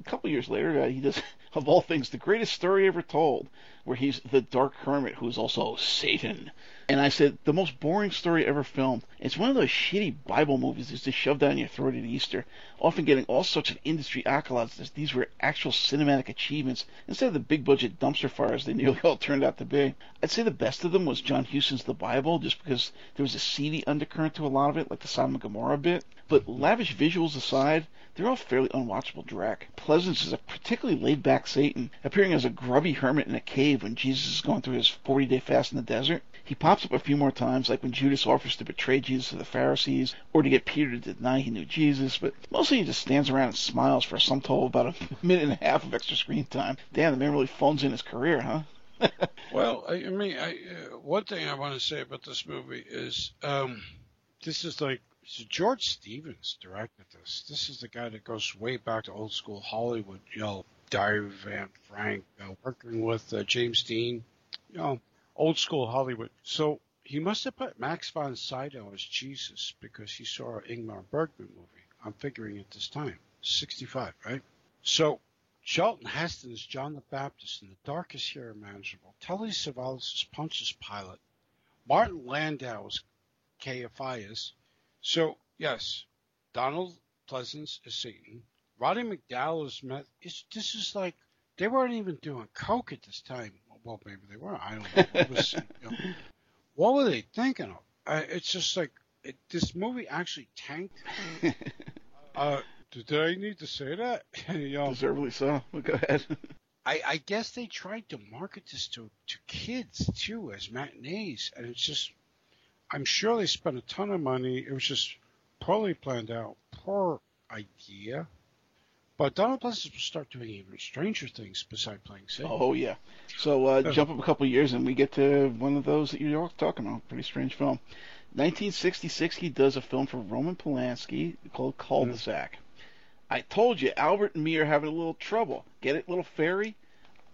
A couple years later, uh, he does, of all things, the greatest story ever told, where he's the Dark Hermit, who is also Satan. And I said, the most boring story ever filmed. It's one of those shitty Bible movies that's just shoved down your throat at Easter, often getting all sorts of industry accolades as these were actual cinematic achievements instead of the big budget dumpster fires they nearly all turned out to be. I'd say the best of them was John Huston's The Bible, just because there was a seedy undercurrent to a lot of it, like the Sodom and Gomorrah bit. But lavish visuals aside, they're all fairly unwatchable drag. Pleasence is a particularly laid back Satan, appearing as a grubby hermit in a cave when Jesus is going through his 40 day fast in the desert. He pops up a few more times, like when Judas offers to betray Jesus to the Pharisees, or to get Peter to deny he knew Jesus, but mostly he just stands around and smiles for some total about a minute and a half of extra screen time. Damn, the man really phones in his career, huh? Well, I, mean, I, uh, one thing I want to say about this movie is um, this is like so George Stevens directed this. This is the guy that goes way back to old school Hollywood. You know, Diary of Anne Frank, uh, working with uh, James Dean. You know, old school Hollywood. So he must have put Max von Sydow as Jesus because he saw an Ingmar Bergman movie. I'm figuring at this time, 65, right? So Charlton Heston is John the Baptist in The Darkest Hero imaginable. Telly Savalas is Pontius Pilate. Martin Landau is Caiaphas. So, yes, Donald Pleasence is Satan. Roddy McDowall is Meth. It's, this is like, they weren't even doing coke at this time. Well, maybe they were. I don't know. It was, you know, what were they thinking of? Uh, it's just like, it, this movie actually tanked. Uh, did I need to say that? you know, Deservedly so. Well, go ahead. I, I guess they tried to market this to, to kids too as matinees, and it's just, I'm sure they spent a ton of money. It was just poorly planned out, poor idea. But Donald Pleasence will start doing even stranger things besides playing Satan. Oh yeah. So uh, jump up a couple of years and we get to one of those that you're talking about. Pretty strange film. 1966, he does a film for Roman Polanski called Cul-de-sac. I told you, Albert and me are having a little trouble. Get it, little fairy?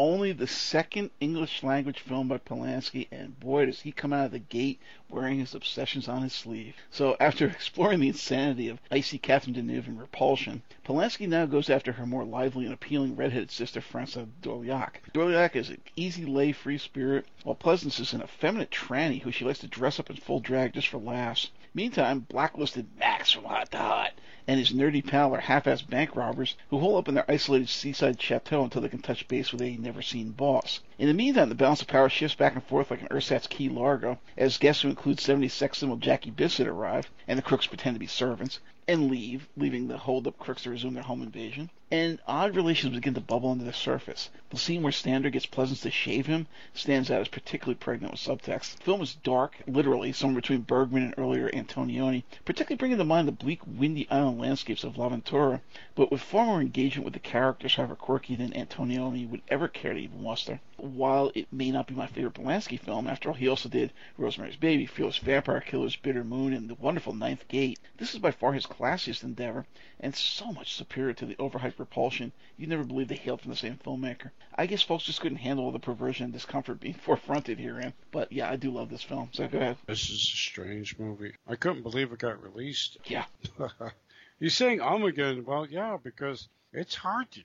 Only the second English language film by Polanski, and boy, does he come out of the gate wearing his obsessions on his sleeve. So, after exploring the insanity of icy Catherine Deneuve and Repulsion, Polanski now goes after her more lively and appealing redheaded sister, Françoise Dorléac. Dorléac is an easy lay free spirit, while Pleasence is an effeminate tranny who she likes to dress up in full drag just for laughs. Meantime, blacklisted Max from Hot to Hot and his nerdy pal are half-assed bank robbers who hole up in their isolated seaside chateau until they can touch base with a never-seen boss. In the meantime, the balance of power shifts back and forth like an ersatz Key Largo, as guests who include 70s sex symbol Jackie Bisset arrive, and the crooks pretend to be servants, and leave, leaving the hold-up crooks to resume their home invasion. And odd relations begin to bubble under the surface. The scene where Stander gets Pleasence to shave him stands out as particularly pregnant with subtext. The film is dark, literally, somewhere between Bergman and earlier Antonioni, particularly bringing to mind the bleak, windy island landscapes of L'Avventura, but with far more engagement with the characters, however quirky, than Antonioni would ever care to even muster. While it may not be my favorite Polanski film, after all, he also did Rosemary's Baby, Fearless Vampire Killers, Bitter Moon, and the wonderful Ninth Gate. This is by far his classiest endeavor, and so much superior to the overhyped repulsion. You'd never believe they hailed from the same filmmaker. I guess folks just couldn't handle all the perversion and discomfort being forefronted herein. But yeah, I do love this film. So go ahead. This is a strange movie. I couldn't believe it got released. Yeah. You're saying Armageddon? Well, yeah, because it's hard to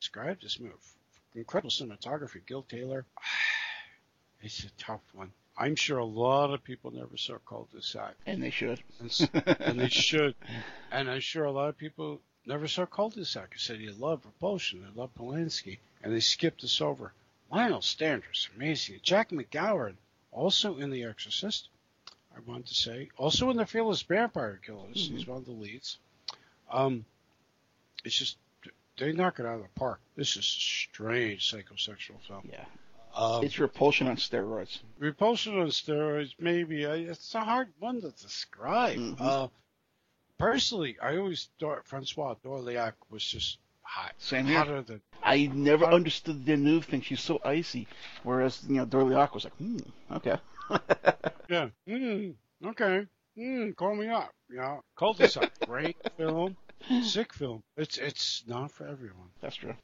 describe this movie. Incredible cinematography. Gil Taylor. It's a tough one. I'm sure a lot of people never saw Cul-de-sac. And they should. And, and they should. And I'm sure a lot of people never saw Cul-de-sac. They said they love Repulsion, they love Polanski, and they skipped this over. Lionel Stander's amazing. Jack MacGowran, also in The Exorcist, I want to say. Also in The Fearless Vampire Killers, mm-hmm. he's one of the leads. Um, it's just, they knock it out of the park. This is a strange psychosexual film. Yeah. Um, it's repulsion on steroids. Repulsion on steroids, maybe. It's a hard one to describe. Mm-hmm. Uh, personally, I always thought Françoise Dorléac was just hot. Same here. Hotter than. I never hotter. understood Deneuve thing. She's so icy, whereas you know Dorléac was like, hmm, okay. yeah. Hmm. Okay. Hmm. Call me up. You know, cul-de-sac. Great film. Sick film. It's it's not for everyone. That's true.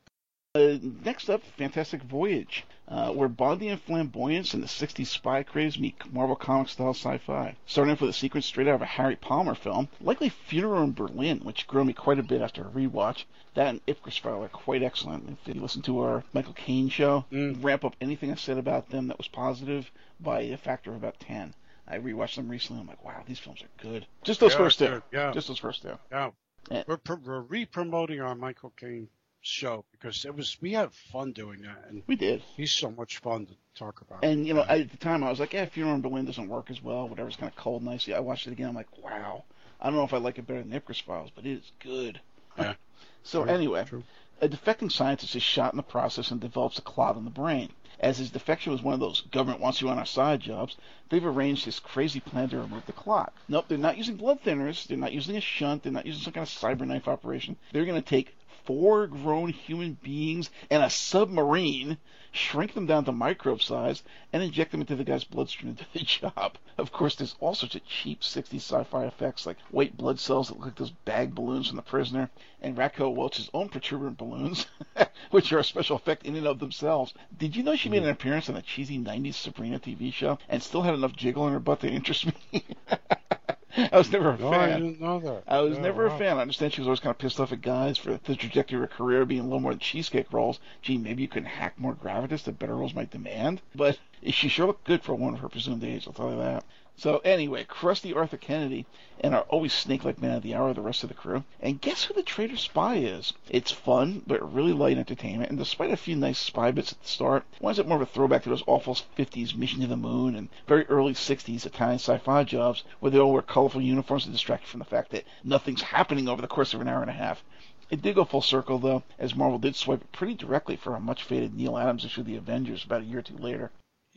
Uh, next up, Fantastic Voyage, uh, where Bondi and flamboyance and the 60s spy craze meet Marvel Comics style sci fi. Starting off with a sequence straight out of a Harry Palmer film, likely Funeral in Berlin, which grew me quite a bit after a rewatch. That and Ipcress File are quite excellent. If you listen to our Michael Caine show, mm. ramp up anything I said about them that was positive by a factor of about 10. I rewatched them recently. I'm like, wow, these films are good. Just those first two. Yeah. Just those first two. Yeah. And, we're, we're re-promoting our Michael Caine show because it was we had fun doing that, and we did. He's so much fun to talk about. And you know, at the time I was like, yeah, Funeral in Berlin doesn't work as well. Whatever's kind of cold and icy. I watched it again. I'm like, wow. I don't know if I like it better than Ipcress Files, but it is good. Yeah. so true, anyway, true. a defecting scientist is shot in the process and develops a clot in the brain. As his defection was one of those government wants you on our side jobs, they've arranged this crazy plan to remove the clot. Nope, they're not using blood thinners. They're not using a shunt. They're not using some kind of cyber knife operation. They're going to take four grown human beings and a submarine, shrink them down to microbe size, and inject them into the guy's bloodstream to do the job. Of course, there's all sorts of cheap 60s sci-fi effects like white blood cells that look like those bag balloons from the prisoner, and Raquel Welch's own protuberant balloons, which are a special effect in and of themselves. Did you know she made an appearance on the cheesy 90s Sabrina TV show and still had enough jiggle in her butt to interest me? I was never a no, fan. I didn't know that. I was never wow. a fan. I understand she was always kind of pissed off at guys for the trajectory of her career being a little more than cheesecake rolls. Gee, maybe you can hack more gravitas that better roles might demand. But she sure looked good for one of her presumed age, I'll tell you that. So anyway, crusty Arthur Kennedy and our always snake-like man of the hour, the rest of the crew. And guess who the traitor spy is? It's fun, but really light entertainment. And despite a few nice spy bits at the start, why is it more of a throwback to those awful 50s Mission to the Moon and very early 60s Italian sci-fi jobs where they all wear colorful uniforms to distract you from the fact that nothing's happening over the course of an hour and a half. It did go full circle, though, as Marvel did swipe it pretty directly for a much faded Neal Adams issue of The Avengers about a year or two later.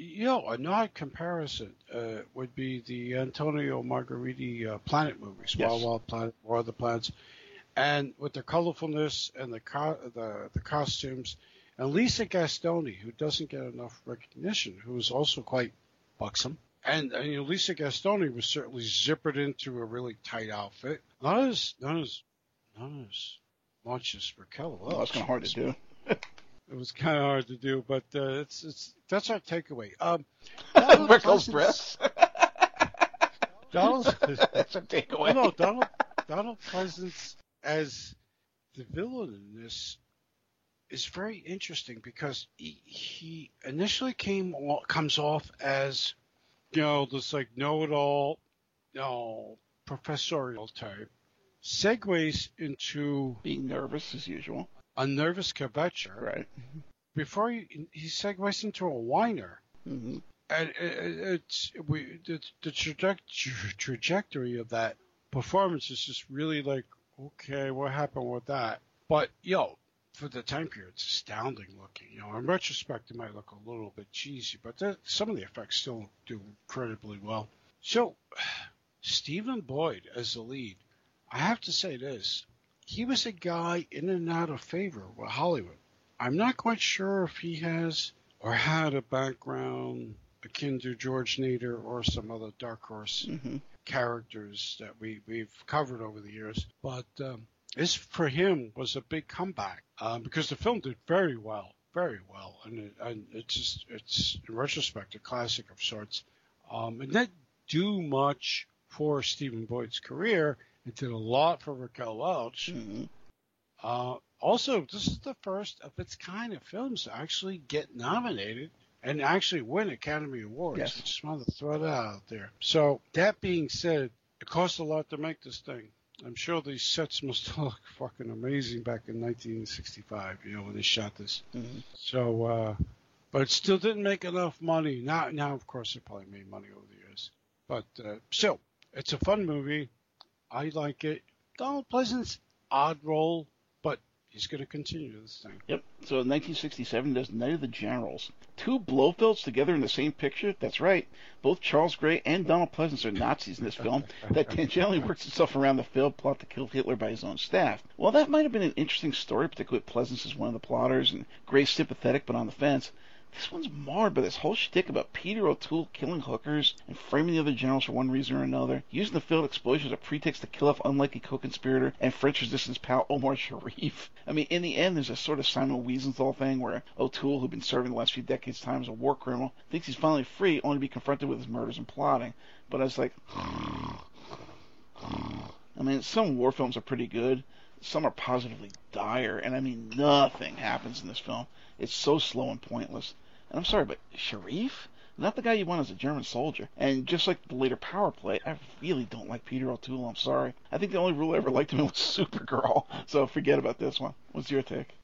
You know, a odd comparison uh, would be the Antonio Margheriti uh, Planet movies, yes. Wild Wild Planet, War of the Planets, and with their colorfulness and the co- the, the costumes, and Lisa Gastoni, who doesn't get enough recognition, who is also quite buxom. And, and you know, Lisa Gastoni was certainly zippered into a really tight outfit. Not as not as not as much as Raquel. Well, that's kind of hard to do. it was kind of hard to do, but uh, it's it's that's our takeaway. Um, Raquel's breasts. Donald, That's a takeaway. no, Donald Donald Pleasence as the villain in this is very interesting because he, he initially came comes off as you know this like know-it-all, you know, professorial type, segues into Being nervous as usual. A nervous kvetcher Right. before he he segues into a whiner. hmm and it- it- it's we the, the traje- trajectory of that performance is just really like okay what happened with that but yo for the time period it's astounding looking you know in retrospect it might look a little bit cheesy but the, some of the effects still do incredibly well so Stephen Boyd as the lead I have to say this he was a guy in and out of favor with Hollywood I'm not quite sure if he has or had a background akin to George Nader or some other dark horse hmm characters that we, we've covered over the years. But um, this, for him, was a big comeback um, because the film did very well, very well. And, it, and it's just, it's, in retrospect, a classic of sorts. Um, and didn't do much for Stephen Boyd's career. It did a lot for Raquel Welch. hmm Uh, also, this is the first of its kind of films to actually get nominated and actually win Academy Awards. Yes. I just wanted to throw that out there. So, that being said, it cost a lot to make this thing. I'm sure these sets must look fucking amazing back in 1965, you know, when they shot this. hmm So, uh, but it still didn't make enough money. Now, now of course, it probably made money over the years. But uh, still, it's a fun movie. I like it. Donald Pleasence's odd role, but he's going to continue this thing. Yep. So in 1967, there's Night of the Generals. Two Blofelds together in the same picture? That's right. Both Charles Gray and Donald Pleasence are Nazis in this film that tangentially works itself around the failed plot to kill Hitler by his own staff. Well, that might have been an interesting story, particularly with Pleasence as one of the plotters and Gray sympathetic but on the fence. This one's marred by this whole shtick about Peter O'Toole killing hookers and framing the other generals for one reason or another, using the failed explosion as a pretext to kill off unlikely co-conspirator and French resistance pal Omar Sharif. I mean, in the end, there's a sort of Simon Wiesenthal thing where O'Toole, who'd been serving the last few decades' time as a war criminal, thinks he's finally free, only to be confronted with his murders and plotting. But I was like, I mean, some war films are pretty good. Some are positively dire, and I mean, nothing happens in this film. It's so slow and pointless. And I'm sorry, but Sharif? Not the guy you want as a German soldier. And just like the later power play, I really don't like Peter O'Toole. I'm sorry. I think the only role I ever liked him was Supergirl. So forget about this one. What's your take?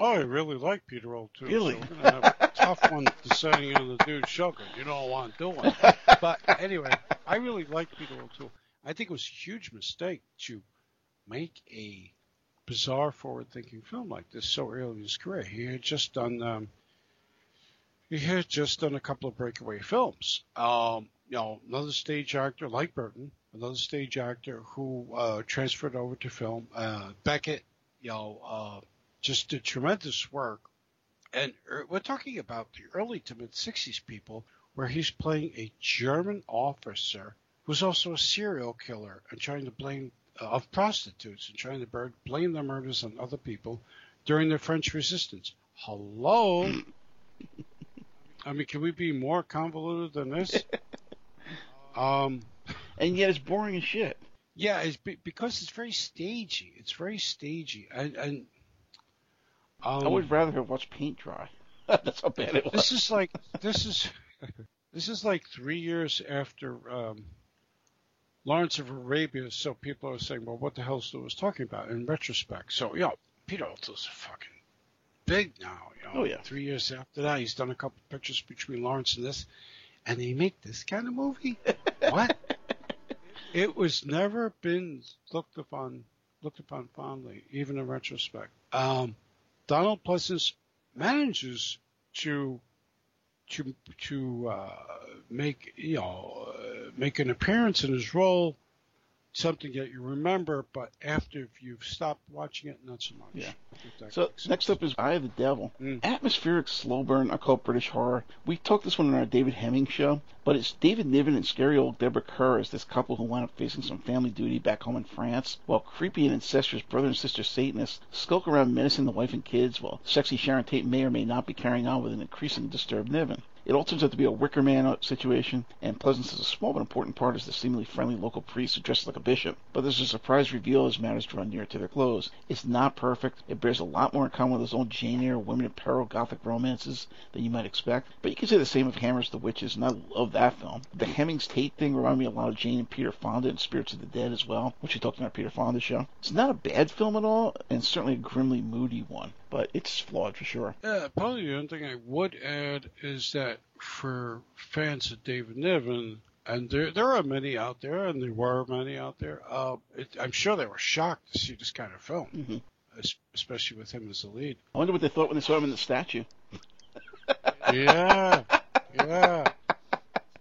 Oh, I really like Peter O'Toole. Really? So we're going to have a tough one deciding on the dude sugar. You don't want to do one. But anyway, I really like Peter O'Toole. I think it was a huge mistake to make a bizarre, forward-thinking film like this so early in his career. He had just done, um, he had just done a couple of breakaway films. Um, you know, another stage actor like Burton, another stage actor who uh, transferred over to film. Uh, Becket, you know, uh, just did tremendous work. And er, we're talking about the early to mid 60s people where he's playing a German officer who's also a serial killer and trying to blame uh, of prostitutes and trying to blame their murders on other people during the French resistance. Hello? I mean, can we be more convoluted than this? um, And yet it's boring as shit. yeah, it's be- because it's very stagey. It's very stagey, and, and um, I would rather have watched paint dry. That's how bad it was. this is like this is this is like three years after um, Lawrence of Arabia. So people are saying, "Well, what the hell is Lewis talking about?" In retrospect, so yeah, Peter O'Toole's fucking big now. You know? Oh, yeah. Three years after that, he's done a couple pictures between Lawrence and this, and they make this kind of movie. what? It was never been looked upon looked upon fondly, even in retrospect. Um, Donald Pleasence manages to to to uh, make you know uh, make an appearance in his role something that you remember, but after you've stopped watching it, not so much. Yeah. So next up is Eye of the Devil. Mm. Atmospheric slow burn occult British horror. We talked this one in our David Hemming show, but it's David Niven and scary old Deborah Kerr as this couple who wind up facing some family duty back home in France, while creepy and incestuous brother and sister Satanists skulk around menacing the wife and kids, while sexy Sharon Tate may or may not be carrying on with an increasingly disturbed Niven. It all turns out to be a Wicker Man uh, situation, and Pleasence is a small but important part as the seemingly friendly local priest who dresses like a bishop. But there's a surprise reveal as matters draw near to their close. It's not perfect. It bears a lot more in common with its own Jane Eyre, women in peril, gothic romances than you might expect. But you can say the same of Hammer's The Witches, and I love that film. The Hemmings Tate thing reminded me a lot of Jane and Peter Fonda and Spirits of the Dead as well, which we talked our Peter Fonda show. It's not a bad film at all, and certainly a grimly moody one, but it's flawed for sure. Yeah, probably the only thing I would add is that for fans of David Niven, and there there are many out there, and there were many out there. Uh, it, I'm sure they were shocked to see this kind of film, Mhm. especially with him as the lead. I wonder what they thought when they saw him in the statue. Yeah, yeah.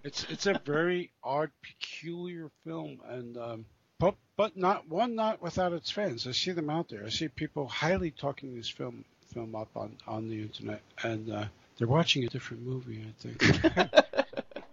It's it's a very odd, peculiar film, and um, but but not one not without its fans. I see them out there. I see people highly talking this film film up on on the internet, and uh, they're watching a different movie. I think.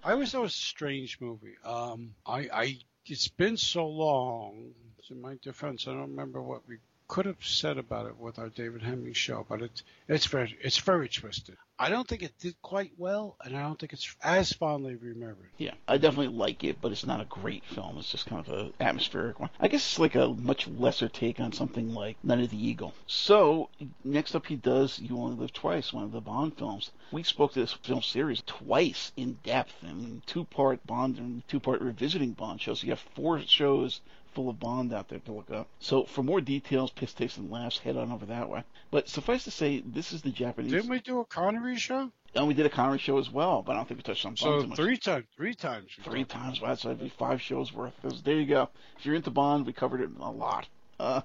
I always thought it was a strange movie. Um, I, I it's been so long. In my defense, I don't remember what we could have said about it with our David Hemming show, but it's it's very it's very twisted. I don't think it did quite well, and I don't think it's as fondly remembered. Yeah, I definitely like it, but it's not a great film. It's just kind of a atmospheric one. I guess it's like a much lesser take on something like Night of the Eagle. So next up, he does "You Only Live Twice," one of the Bond films. We spoke to this film series twice in depth. I mean, two-part Bond and two-part revisiting Bond shows. You have four shows full of Bond out there to look up. So for more details, piss takes and laughs, head on over that way. But suffice to say, this is the Japanese. Didn't we do a Connery show? And we did a Connery show as well, but I don't think we touched on Bond So much. three times, three times. Three times. Wow, so that'd be five shows worth. There you go. If you're into Bond, we covered it a lot. Uh,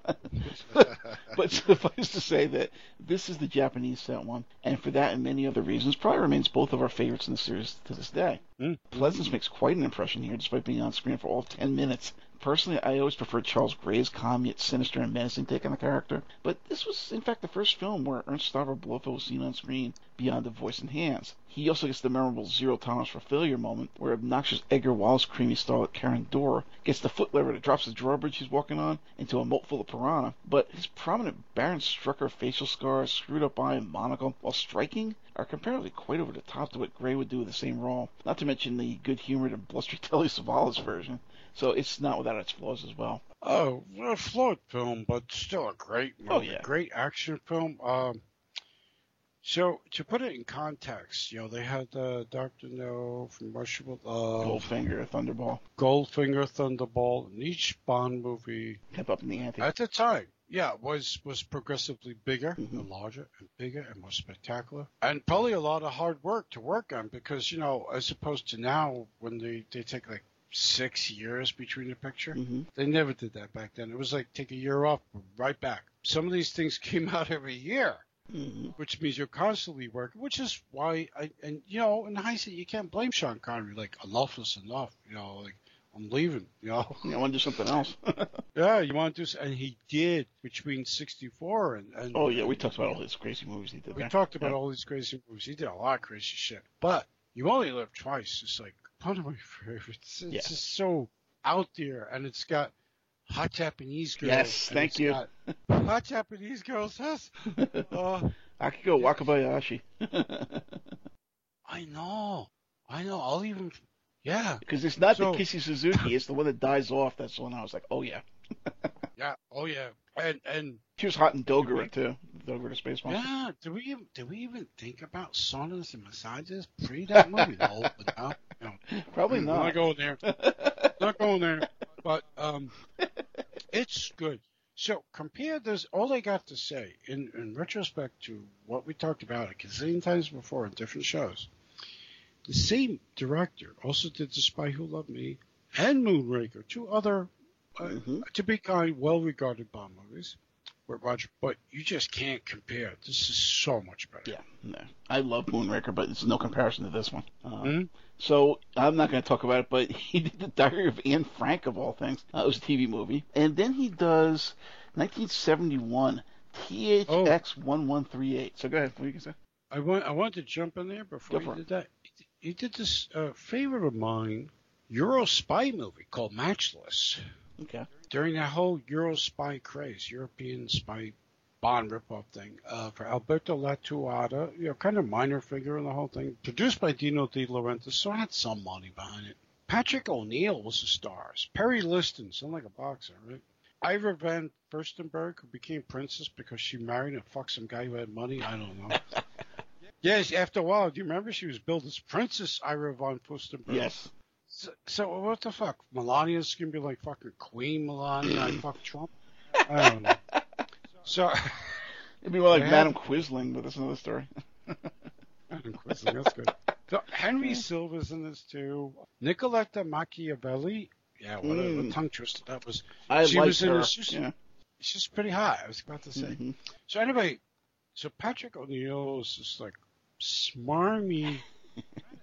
but suffice to say that this is the Japanese set one, and for that and many other reasons, probably remains both of our favorites in the series to this day. Mm. Pleasence makes quite an impression here, despite being on screen for all 10 minutes. Personally, I always preferred Charles Gray's calm yet sinister and menacing take on the character, but this was, in fact, the first film where Ernst Stavro Blofeld was seen on screen beyond the voice and hands. He also gets the memorable zero tolerance for failure moment, where obnoxious Edgar Wallace creamy starlet Karin Dor gets the foot lever that drops the drawbridge he's walking on into a moat full of piranha, but his prominent Baron Strucker facial scars, screwed up eye, and monocle, while striking, are comparatively quite over the top to what Gray would do with the same role, not to mention the good-humored and blustery Telly Savalas version. So it's not without its flaws as well. Oh, a flawed film, but still a great movie. Oh, yeah. Great action film. Um, so to put it in context, you know, they had uh, Doctor No from Russia with Love, Goldfinger, Thunderball, Goldfinger, Thunderball, and each Bond movie kept up in the ante. at the time, yeah, was was progressively bigger Mhm. and larger and bigger and more spectacular, and probably a lot of hard work to work on because you know, as opposed to now when they they take like six years between the picture. hmm They never did that back then. It was like take a year off, right back. Some of these things came out every year, hmm which means you're constantly working. Which is why I and you know in hindsight you can't blame Sean Connery. Like enough is enough. You know, like I'm leaving. You know. Yeah, I want to do something else. yeah, you want to do, and he did between '64 and, and oh yeah, we talked about all his crazy movies he did. we there. talked about Yeah. all these crazy movies. He did a lot of crazy shit. But you only live twice. It's like one of my favorites. It's Yeah. just so out there, and it's got hot Japanese girls. Yes, thank you. hot Japanese girls. Yes. Uh, Akiko Wakabayashi. I know. I know. I'll even. Yeah. Because it's not So- the Kissy Suzuki, it's the one that dies off. That's the one I was like, oh yeah. Yeah. Oh yeah. And and She was hot in Dogora too. Dogora Space Monster. yeah. Do we even did we even think about saunas and massages pre that movie? No. No. Probably I'm not. not going there. not going there. But um, it's good. So compare this. All I got to say, in in retrospect to what we talked about a gazillion times before in different shows, the same director also did The Spy Who Loved Me and Moonraker, two other, uh, Mhm. to be kind, well-regarded Bond movies. With Roger, but you just can't compare. This is so much better. Yeah, no. I love Moonraker, but it's no comparison to this one. Uh, Mhm. So I'm not going to talk about it, but he did the Diary of Anne Frank of all things. Uh, it was a TV movie, and then he does 1971 THX 1138. So go ahead. What you can say? I want I want to jump in there before you did that. He did this uh, favorite of mine, Euro spy movie called Matchless. Okay. During that whole Euro spy craze, European spy Bond ripoff thing, uh, for Alberto Lattuada, you know, kind of minor figure in the whole thing. Produced by Dino De Laurentiis, so it had some money behind it. Patrick O'Neal was the stars. Perry Liston, sound like a boxer, right? Ira von Furstenberg, who became princess because she married and fucked some guy who had money. I don't know. yes, after a while, do you remember she was billed as Princess Ira Von Furstenberg? Yes. So, so what the fuck? Melania's gonna be like fucking Queen Melania. I fuck Trump. I don't know. So, It'd be more like. Madam Quisling, but that's another story. Adam Quisling, that's good. So Henry Silva's in this too. Nicoletta Machiavelli. Yeah, what a, Mm. what tongue twister that was. I She was in her. this- she's- yeah. She's pretty hot. I was about to say. Mhm. So anyway, so Patrick O'Neal is just like smarmy,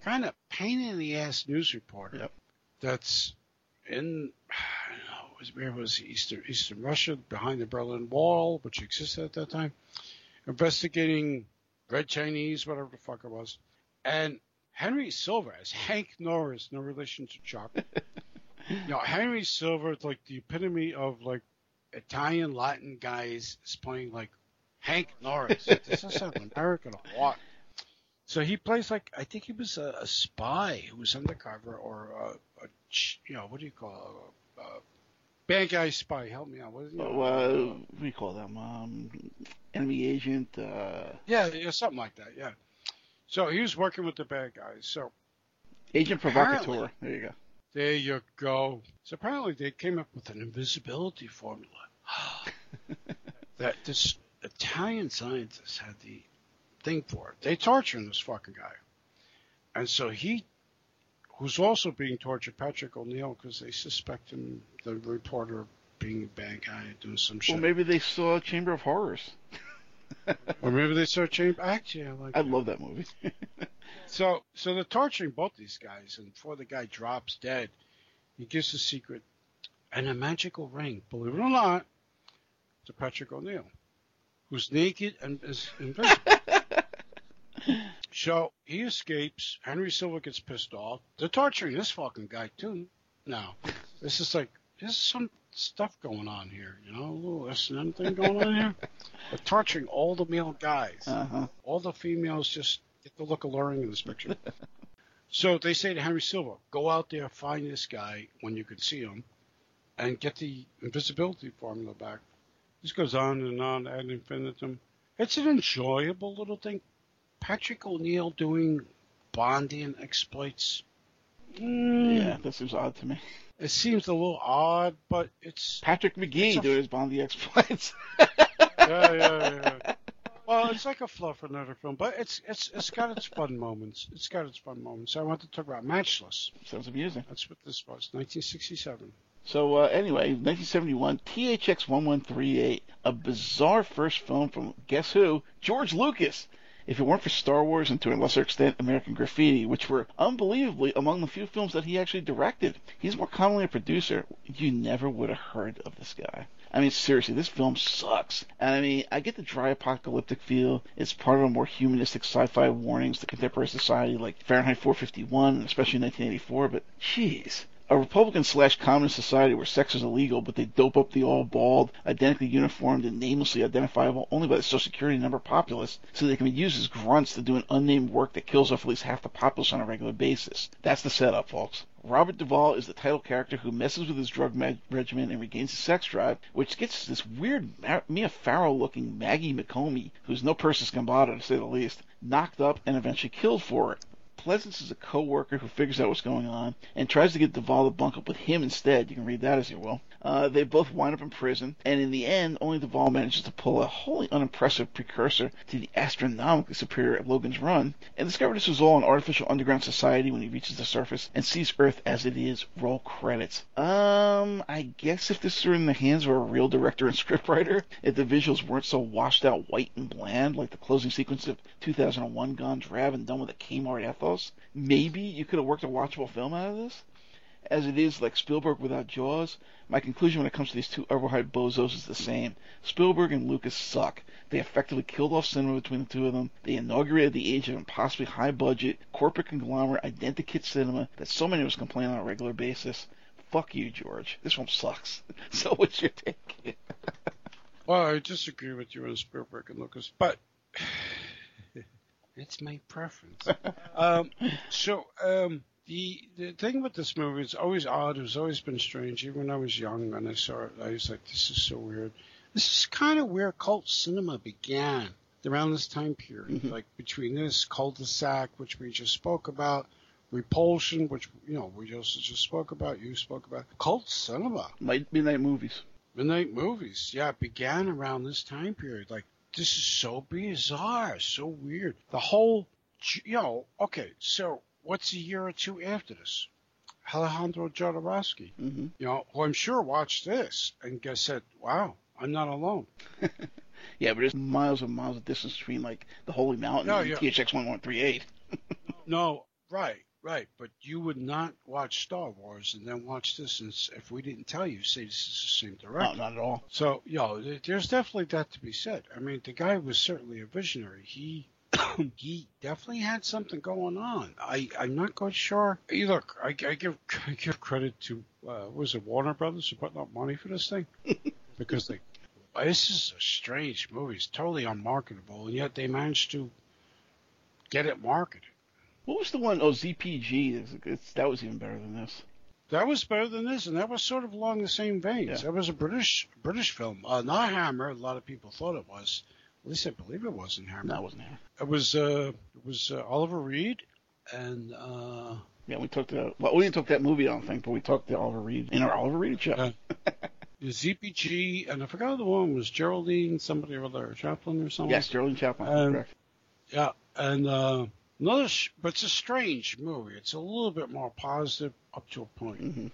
kind of pain in the ass news reporter. Yep. That's in, I don't know, was- where was? Eastern Eastern Russia, behind the Berlin Wall, which existed at that time, investigating Red Chinese, whatever the fuck it was, and Henry Silva as Hank Norris, no relation to Chuck. you know, Henry Silva is like the epitome of like Italian Latin guys is playing like Hank Norris. this is an American or what? So he plays like I think he was a, a spy who was undercover or a, a you know what do you call a, a bad guy spy? Help me out. What is it? Oh, uh, what do you call them? Um, enemy agent. Uh, yeah, yeah, something like that. Yeah. So he was working with the bad guys. So agent provocateur. There you go. There you go. So apparently they came up with an invisibility formula that this Italian scientist had the thing for it. They torturing this fucking guy, and so he, who's also being tortured, Patrick O'Neal, because they suspect him, the reporter, being a bad guy, and doing some shit. Well, maybe they saw Chamber of Horrors. or maybe they saw Chamber. Actually, I like. I that. love that movie. So, so they're torturing both these guys, and before the guy drops dead, he gives a secret and a magical ring, believe it or not, to Patrick O'Neal, who's naked and is invisible. so he escapes. Henry Silva gets pissed off. They're torturing this fucking guy too. Now, this is like there's some stuff going on here, you know, a little S and M thing going on here. They're torturing all the male guys Uh huh. all the females just get to look alluring in this picture. so they say to Henry Silva, go out there, find this guy when you can see him, and get the invisibility formula back. This goes on and on ad infinitum. It's an enjoyable little thing. Patrick O'Neal doing Bondian exploits. Mm, Yeah, that seems odd to me. It seems a little odd, but it's Patrick McGee It's a- doing his Bondy exploits. yeah, yeah, yeah. Well, it's like a fluff another film, but it's it's it's got its fun moments. It's got its fun moments. So I want to talk about Matchless. Sounds amusing. That's what this was, 1967. So uh, anyway, 1971, THX 1138, a bizarre first film from guess who? George Lucas. If it weren't for Star Wars and to a lesser extent American Graffiti, which were unbelievably among the few films that he actually directed, he's more commonly a producer. You never would have heard of this guy. I mean, seriously, this film sucks. And I mean, I get the dry apocalyptic feel. It's part of a more humanistic sci-fi warnings to contemporary society, like Fahrenheit 451, especially 1984. But jeez, a Republican slash communist society where sex is illegal, but they dope up the all bald, identically uniformed, and namelessly identifiable only by the Social Security number populace, so they can be used as grunts to do an unnamed work that kills off at least half the populace on a regular basis. That's the setup, folks. Robert Duvall is the title character who messes with his drug mag- regimen and regains his sex drive, which gets this weird Ma- Mia Farrow-looking Maggie McOmie, who's no Persis Khambatta to say the least, knocked up and eventually killed for it Pleasence is a co-worker who figures out what's going on and tries to get Duvall to bunk up with him instead. You can read that as you will. Uh, they both wind up in prison, and in the end, only Duvall manages to pull a wholly unimpressive precursor to the astronomically superior Logan's Run, and discover this was all an artificial underground society when he reaches the surface and sees Earth as it is. Roll credits. Um, I guess if this were in the hands of a real director and scriptwriter, if the visuals weren't so washed out white and bland like the closing sequence of 2001 Gone Drab and done with a Kmart ethos, maybe you could have worked a watchable film out of this as it is like Spielberg without Jaws, my conclusion when it comes to these two overhyped bozos is the same. Spielberg and Lucas suck. They effectively killed off cinema between the two of them. They inaugurated the age of impossibly high budget, corporate conglomerate, identikit cinema that so many of us complain on a regular basis. Fuck you, George. This film sucks. so what's your take? well, I disagree with you on Spielberg and Lucas, but it's my preference. um, so, um, the the thing with this movie is always odd. It's always been strange. Even when I was young and I saw it, I was like, "This is so weird." This is kind of where cult cinema began around this time period, mm-hmm. like between this cul-de-sac, which we just spoke about, Repulsion, which you know we also just spoke about, you spoke about, cult cinema, midnight movies, midnight movies. Yeah, it began around this time period. Like this is so bizarre, so weird. The whole, you know, okay, so what's a year or two after this? Alejandro Jodorowsky, mm-hmm. you know, who I'm sure watched this and guess said, "Wow, I'm not alone." yeah, but there's miles and miles of distance between like the Holy Mountain no, and yeah. THX 1138. no, right, right. But you would not watch Star Wars and then watch this, and if we didn't tell you, say this is the same director. No, not at all. So, you know, there's definitely that to be said. I mean, the guy was certainly a visionary. He he definitely had something going on. I I'm not quite sure. Hey, look, I, I give I give credit to uh, was it Warner Brothers for putting up money for this thing because they this is a strange movie. It's totally unmarketable, and yet they managed to get it marketed. What was the one? Oh, ZPG. It's, it's, that was even better than this. That was better than this, and that was sort of along the same veins. Yeah. That was a British British film, uh, not Hammer. A lot of people thought it was. At least I believe it wasn't Hammer. No, it wasn't Hammer. It was uh, it was uh, Oliver Reed and uh, yeah, we took the well, we didn't talk that movie, I don't think, but we talked to Oliver Reed in our Oliver Reed show. Uh, ZPG, and I forgot the one was Geraldine, somebody or other, Chaplin or something. Yes, Geraldine Chaplin. And, correct. Yeah, and uh, another, but it's a strange movie. It's a little bit more positive up to a point. Mm-hmm.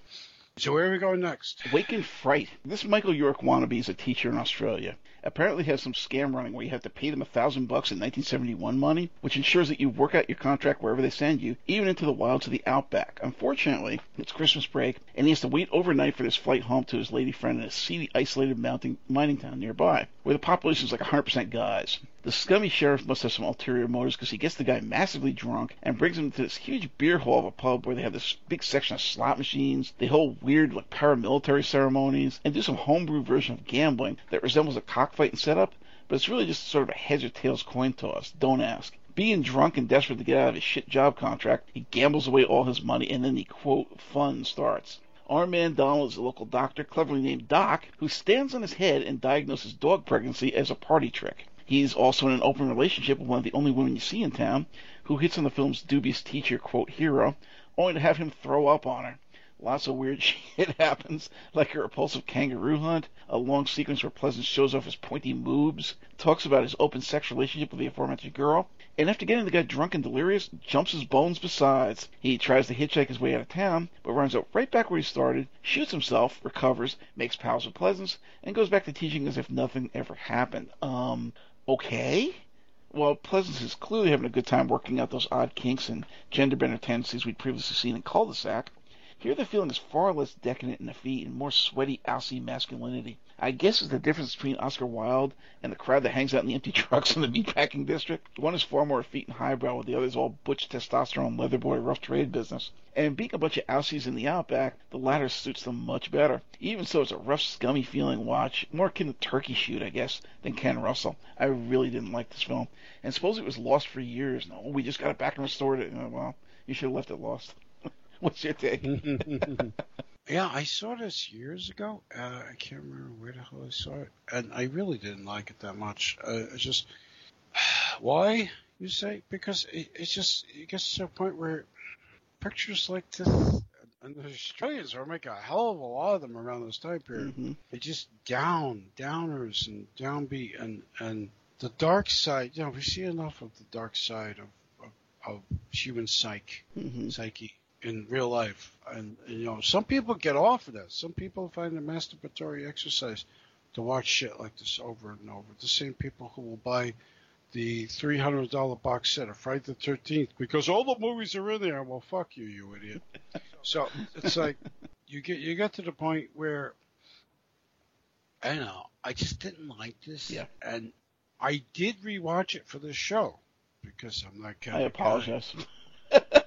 So where are we going next? Wake in Fright. This Michael York wannabe is a teacher in Australia apparently has some scam running where you have to pay them a thousand bucks in 1971 money, which ensures that you work out your contract wherever they send you, even into the wilds of the outback. Unfortunately, it's Christmas break, and he has to wait overnight for his flight home to his lady friend in a seedy, isolated mountain, mining town nearby, where the population is like 100% guys. The scummy sheriff must have some ulterior motives because he gets the guy massively drunk and brings him to this huge beer hall of a pub where they have this big section of slot machines, they hold weird like paramilitary ceremonies, and do some homebrew version of gambling that resembles a cockfighting setup, but it's really just sort of a heads or tails coin toss. Don't ask. Being drunk and desperate to get out of his shit job contract, he gambles away all his money and then the quote fun starts. Our man Donald is a local doctor, cleverly named Doc, who stands on his head and diagnoses dog pregnancy as a party trick. He's also in an open relationship with one of the only women you see in town, who hits on the film's dubious teacher, quote, hero, only to have him throw up on her. Lots of weird shit happens, like a repulsive kangaroo hunt, a long sequence where Pleasence shows off his pointy moobs, talks about his open sex relationship with the aforementioned girl, and after getting the guy drunk and delirious, jumps his bones besides. He tries to hitchhike his way out of town, but runs right back where he started, shoots himself, recovers, makes pals with Pleasence, and goes back to teaching as if nothing ever happened. Um, okay? Well, Pleasence is clearly having a good time working out those odd kinks and gender bender tendencies we'd previously seen in Cul-de-sac, here the feeling is far less decadent in feet and more sweaty, Aussie masculinity. I guess is the difference between Oscar Wilde and the crowd that hangs out in the empty trucks in the meatpacking district. One is far more effete and highbrow, while the other is all butch testosterone, leather boy, rough trade business. And being a bunch of Aussies in the outback, the latter suits them much better. Even so, it's a rough, scummy feeling watch, more akin to Turkey Shoot, I guess, than Ken Russell. I really didn't like this film, and suppose it was lost for years. No, we just got it back and restored it. Well, you should have left it lost. What's your take? yeah, I saw this years ago. Uh, I can't remember where the hell I saw it, and I really didn't like it that much. Uh, it's just why? You say because it, it's just it gets to a point where pictures like this, and the Australians are making a hell of a lot of them around this time period. hmm They just down, downers, and downbeat, and and the dark side. You know, we see enough of the dark side of of, of human psyche, hmm psyche in real life, and, and you know, some people get off of that. Some people find it masturbatory exercise to watch shit like this over and over. The same people who will buy the three hundred dollar box set of Friday the Thirteenth because all the movies are in there. Well, fuck you, you idiot. So it's like you get you get to the point where I don't know. I just didn't like this. Yeah. And I did rewatch it for this show because I'm not. I apologize.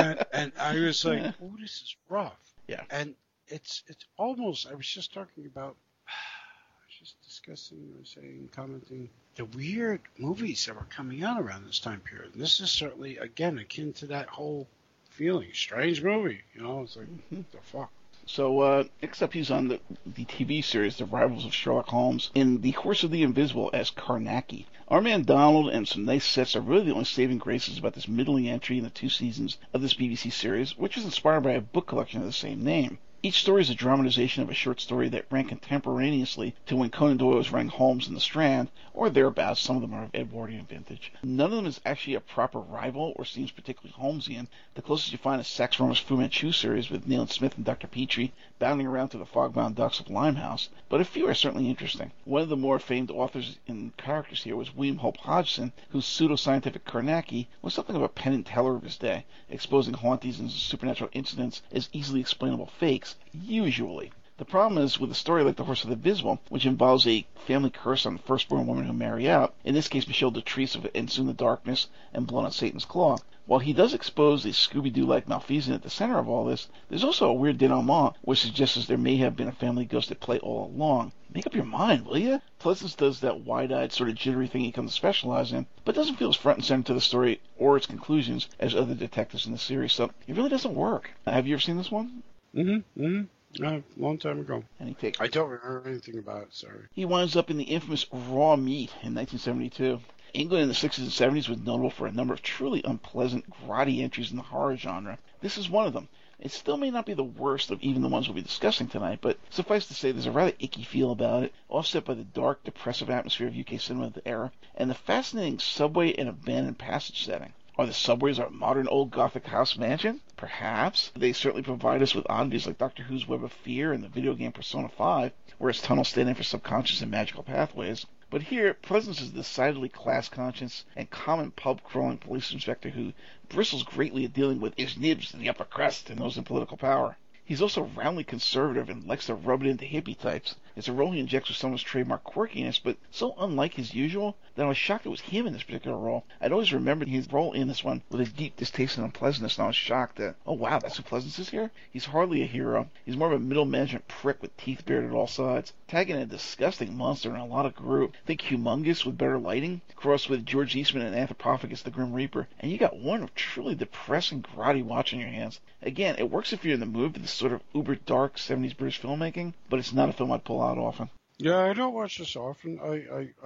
And and I was like, oh, this is rough. Yeah. And it's it's almost. I was just talking about. I was just discussing, or saying, commenting the weird movies that were coming out around this time period. And this is certainly again akin to that whole feeling. Strange movie, you know. It's like Mhm. the fuck. So, uh, next up, he's on the, the TV series The Rivals of Sherlock Holmes in The Horse of the Invisible as Carnacki. Our man Donald and some nice sets are really the only saving graces about this middling entry in the two seasons of this BBC series, which was inspired by a book collection of the same name. Each story is a dramatization of a short story that ran contemporaneously to when Conan Doyle was writing Holmes in the Strand, or thereabouts. Some of them are of Edwardian vintage. None of them is actually a proper rival or seems particularly Holmesian. The closest you find is Sax Rohmer's Fu Manchu series with Nayland Smith and Dr. Petrie bounding around to the fog-bound docks of Limehouse, but a few are certainly interesting. One of the more famed authors and characters here was William Hope Hodgson, whose pseudo-scientific Carnacki was something of a Penn and Teller of his day, exposing hauntings and supernatural incidents as easily explainable fakes, usually. The problem is with a story like The Horse of the Invisible, which involves a family curse on the firstborn woman who marry out, in this case Michele Dotrice of And Soon the Darkness and Blood on Satan's Claw, while he does expose a Scooby-Doo-like malfeasance at the center of all this, there's also a weird denouement which suggests there may have been a family ghost at play all along. Make up your mind, will you? Pleasence does that wide-eyed, sort of jittery thing he comes to specialize in, but doesn't feel as front and center to the story or its conclusions as other detectives in the series, so it really doesn't work. Have you ever seen this one? Mm-hmm. Mm-hmm. A long time ago. Any take? I don't remember anything about it. Sorry. He winds up in the infamous Raw Meat in 1972. England in the 60s and 70s was notable for a number of truly unpleasant, grotty entries in the horror genre. This is one of them. It still may not be the worst of even the ones we'll be discussing tonight, but suffice to say there's a rather icky feel about it, offset by the dark, depressive atmosphere of UK cinema of the era, and the fascinating subway and abandoned passage setting. Are the subways our modern old Gothic house mansion? Perhaps. They certainly provide us with oddities like Doctor Who's Web of Fear and the video game Persona 5, whereas tunnels stand in for subconscious and magical pathways. But here, Pleasence is decidedly class conscious and common pub crawling police inspector who bristles greatly at dealing with his nibs in the upper crust and those in political power. He's also roundly conservative and likes to rub it into hippie types. It's a role he injects with some of his trademark quirkiness, but so unlike his usual that I was shocked it was him in this particular role. I'd always remembered his role in this one with a deep distaste and unpleasantness, and I was shocked that, oh wow, that's who Pleasence is here? He's hardly a hero. He's more of a middle management prick with teeth bared at all sides, tagging a disgusting monster in a lot of group. Think humongous with better lighting, crossed with George Eastman and Anthropophagus the Grim Reaper, and you got one of truly depressing, grotty watch on your hands. Again, it works if you're in the mood for this sort of uber dark 70s British filmmaking, but it's not a film I'd pull out often. Yeah, I don't watch this often. I,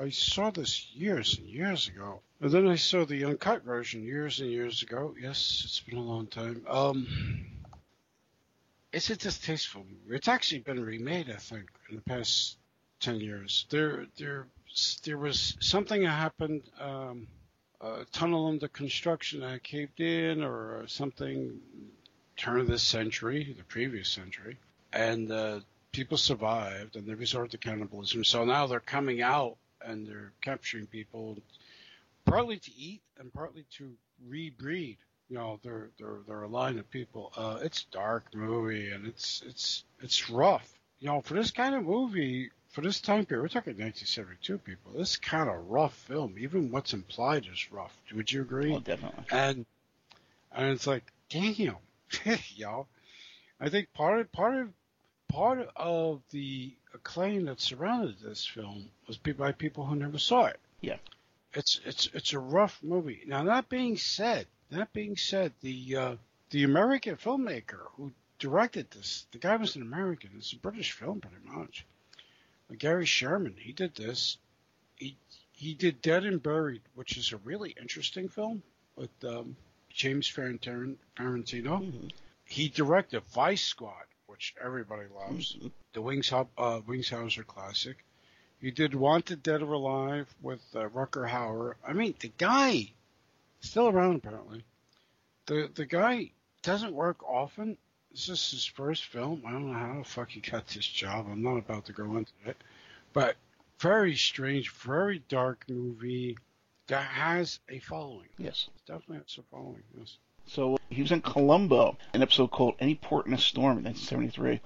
I, I saw this years and years ago. And then I saw the uncut version years and years ago. Yes, it's been a long time. Um, it's a distasteful movie. It's actually been remade, I think, in the past ten years. There, there, there was something that happened. Um, a tunnel under construction that caved in, or something. Turn of this century, the previous century, and uh, people survived, and they resorted to cannibalism. So now they're coming out and they're capturing people, partly to eat and partly to rebreed. You know, they're they're they're a line of people. Uh, it's dark movie and it's it's it's rough. You know, for this kind of movie, for this time period, we're talking 1972 people. This kind of rough film, even what's implied is rough. Would you agree? Oh, definitely. and and it's like, damn, y'all. I think part of part of part of the acclaim that surrounded this film was by people who never saw it. Yeah. It's it's it's a rough movie. Now that being said, that being said, the uh, the American filmmaker who directed this, the guy was an American. It's a British film, pretty much. Uh, Gary Sherman, he did this. He he did Dead and Buried, which is a really interesting film with um, James Farentino. Mm-hmm. He directed Vice Squad, which everybody loves, Mhm. the Wings uh, Wings Hauser classic. He did Wanted Dead or Alive with uh, Rutger Hauer. I mean, the guy still around apparently. The the guy doesn't work often. This is his first film. I don't know how the fuck he got this job. I'm not about to go into it, but very strange, very dark movie that has a following. Yes. Definitely has a following. Yes. So he was in Columbo, an episode called Any Port in a Storm in 1973.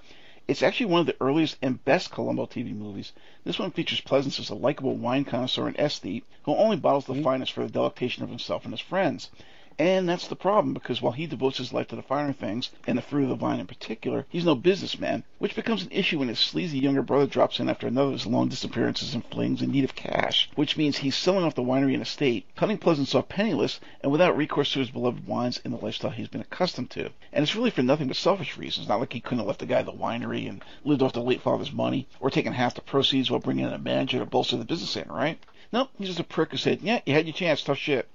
It's actually one of the earliest and best Columbo TV movies. This one features Pleasence as a likable wine connoisseur and aesthete who only bottles the Mhm. finest for the delectation of himself and his friends. And that's the problem, because while he devotes his life to the finer things, and the fruit of the vine in particular, he's no businessman, which becomes an issue when his sleazy younger brother drops in after another of his long disappearances and flings in need of cash, which means he's selling off the winery and estate, cutting Pleasence off penniless, and without recourse to his beloved wines and the lifestyle he's been accustomed to. And it's really for nothing but selfish reasons, not like he couldn't have left the guy the winery and lived off the late father's money, or taken half the proceeds while bringing in a manager to bolster the business in, right? Nope, he's just a prick who said, yeah, you had your chance, tough shit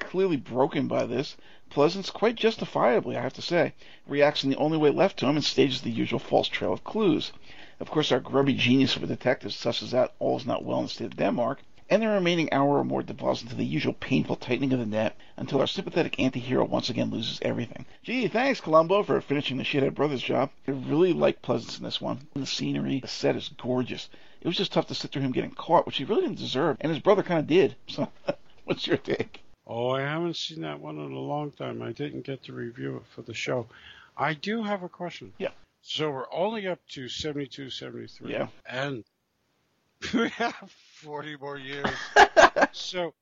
clearly broken by this, Pleasence, quite justifiably, I have to say, reacts in the only way left to him and stages the usual false trail of clues. Of course, our grubby genius of a detective susses out all is not well in the state of Denmark, and the remaining hour or more devolves into the usual painful tightening of the net until our sympathetic anti-hero once again loses everything. Gee, thanks, Columbo, for finishing the shithead brother's job. I really like Pleasence in this one. The scenery, the set is gorgeous. It was just tough to sit through him getting caught, which he really didn't deserve, and his brother kind of did. So, what's your take? Oh, I haven't seen that one in a long time. I didn't get to review it for the show. I do have a question. Yeah. So we're only up to 72, 73. Yeah. And we have 40 more years. so,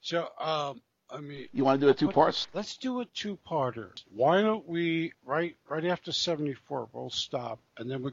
so, um, I mean, You want to do it two What- parts? let's do a two-parter. Why don't we, right, right after 74, we'll stop. And then we,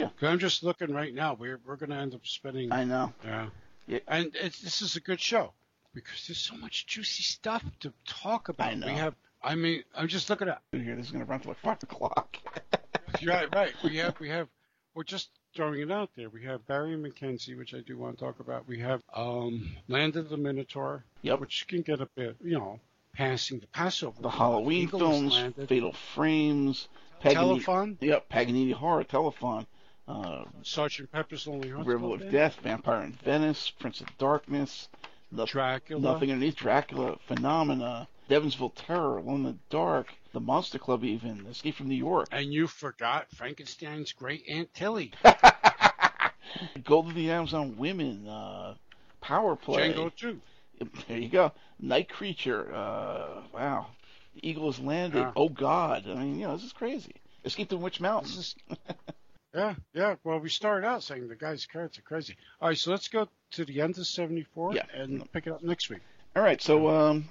Yeah. I'm just looking right now. We're, we're going to end up spending I know. yeah. Yeah. And it's, this is a good show because there's so much juicy stuff to talk about. I know. We have, I mean, I'm just looking at, Here, this is going to run till like 5 o'clock. right, right. We have, we have, we're just throwing it out there. We have Barry McKenzie, which I do want to talk about. We have, um, Land of the Minotaur, Yep. which can get a bit, you know, passing the Passover. The Halloween Eagles films, Landed. Fatal Frames, Paganini, Telephone, yep, Paganini Horror, Telephone, uh, Sergeant Pepper's Lonely Hearts River of Death, Vampire in Venice, Prince of Darkness, the, Dracula, Nothing Underneath, Dracula, Phenomena, Devonsville Terror, Alone in the Dark, The Monster Club even, Escape from New York, and you forgot Frankenstein's great Aunt Tilly, Gold of the Amazon Women, uh, Power Play. Django too. There you go. Night Creature. Uh, wow. The Eagle has landed. Yeah. Oh God. I mean, you know, this is crazy. Escape from Witch Mountain. Yeah, yeah. Well, we started out saying the guy's carrots are crazy. All right, so let's go to the end of 74 Yeah. and pick it up next week. All right. So, um,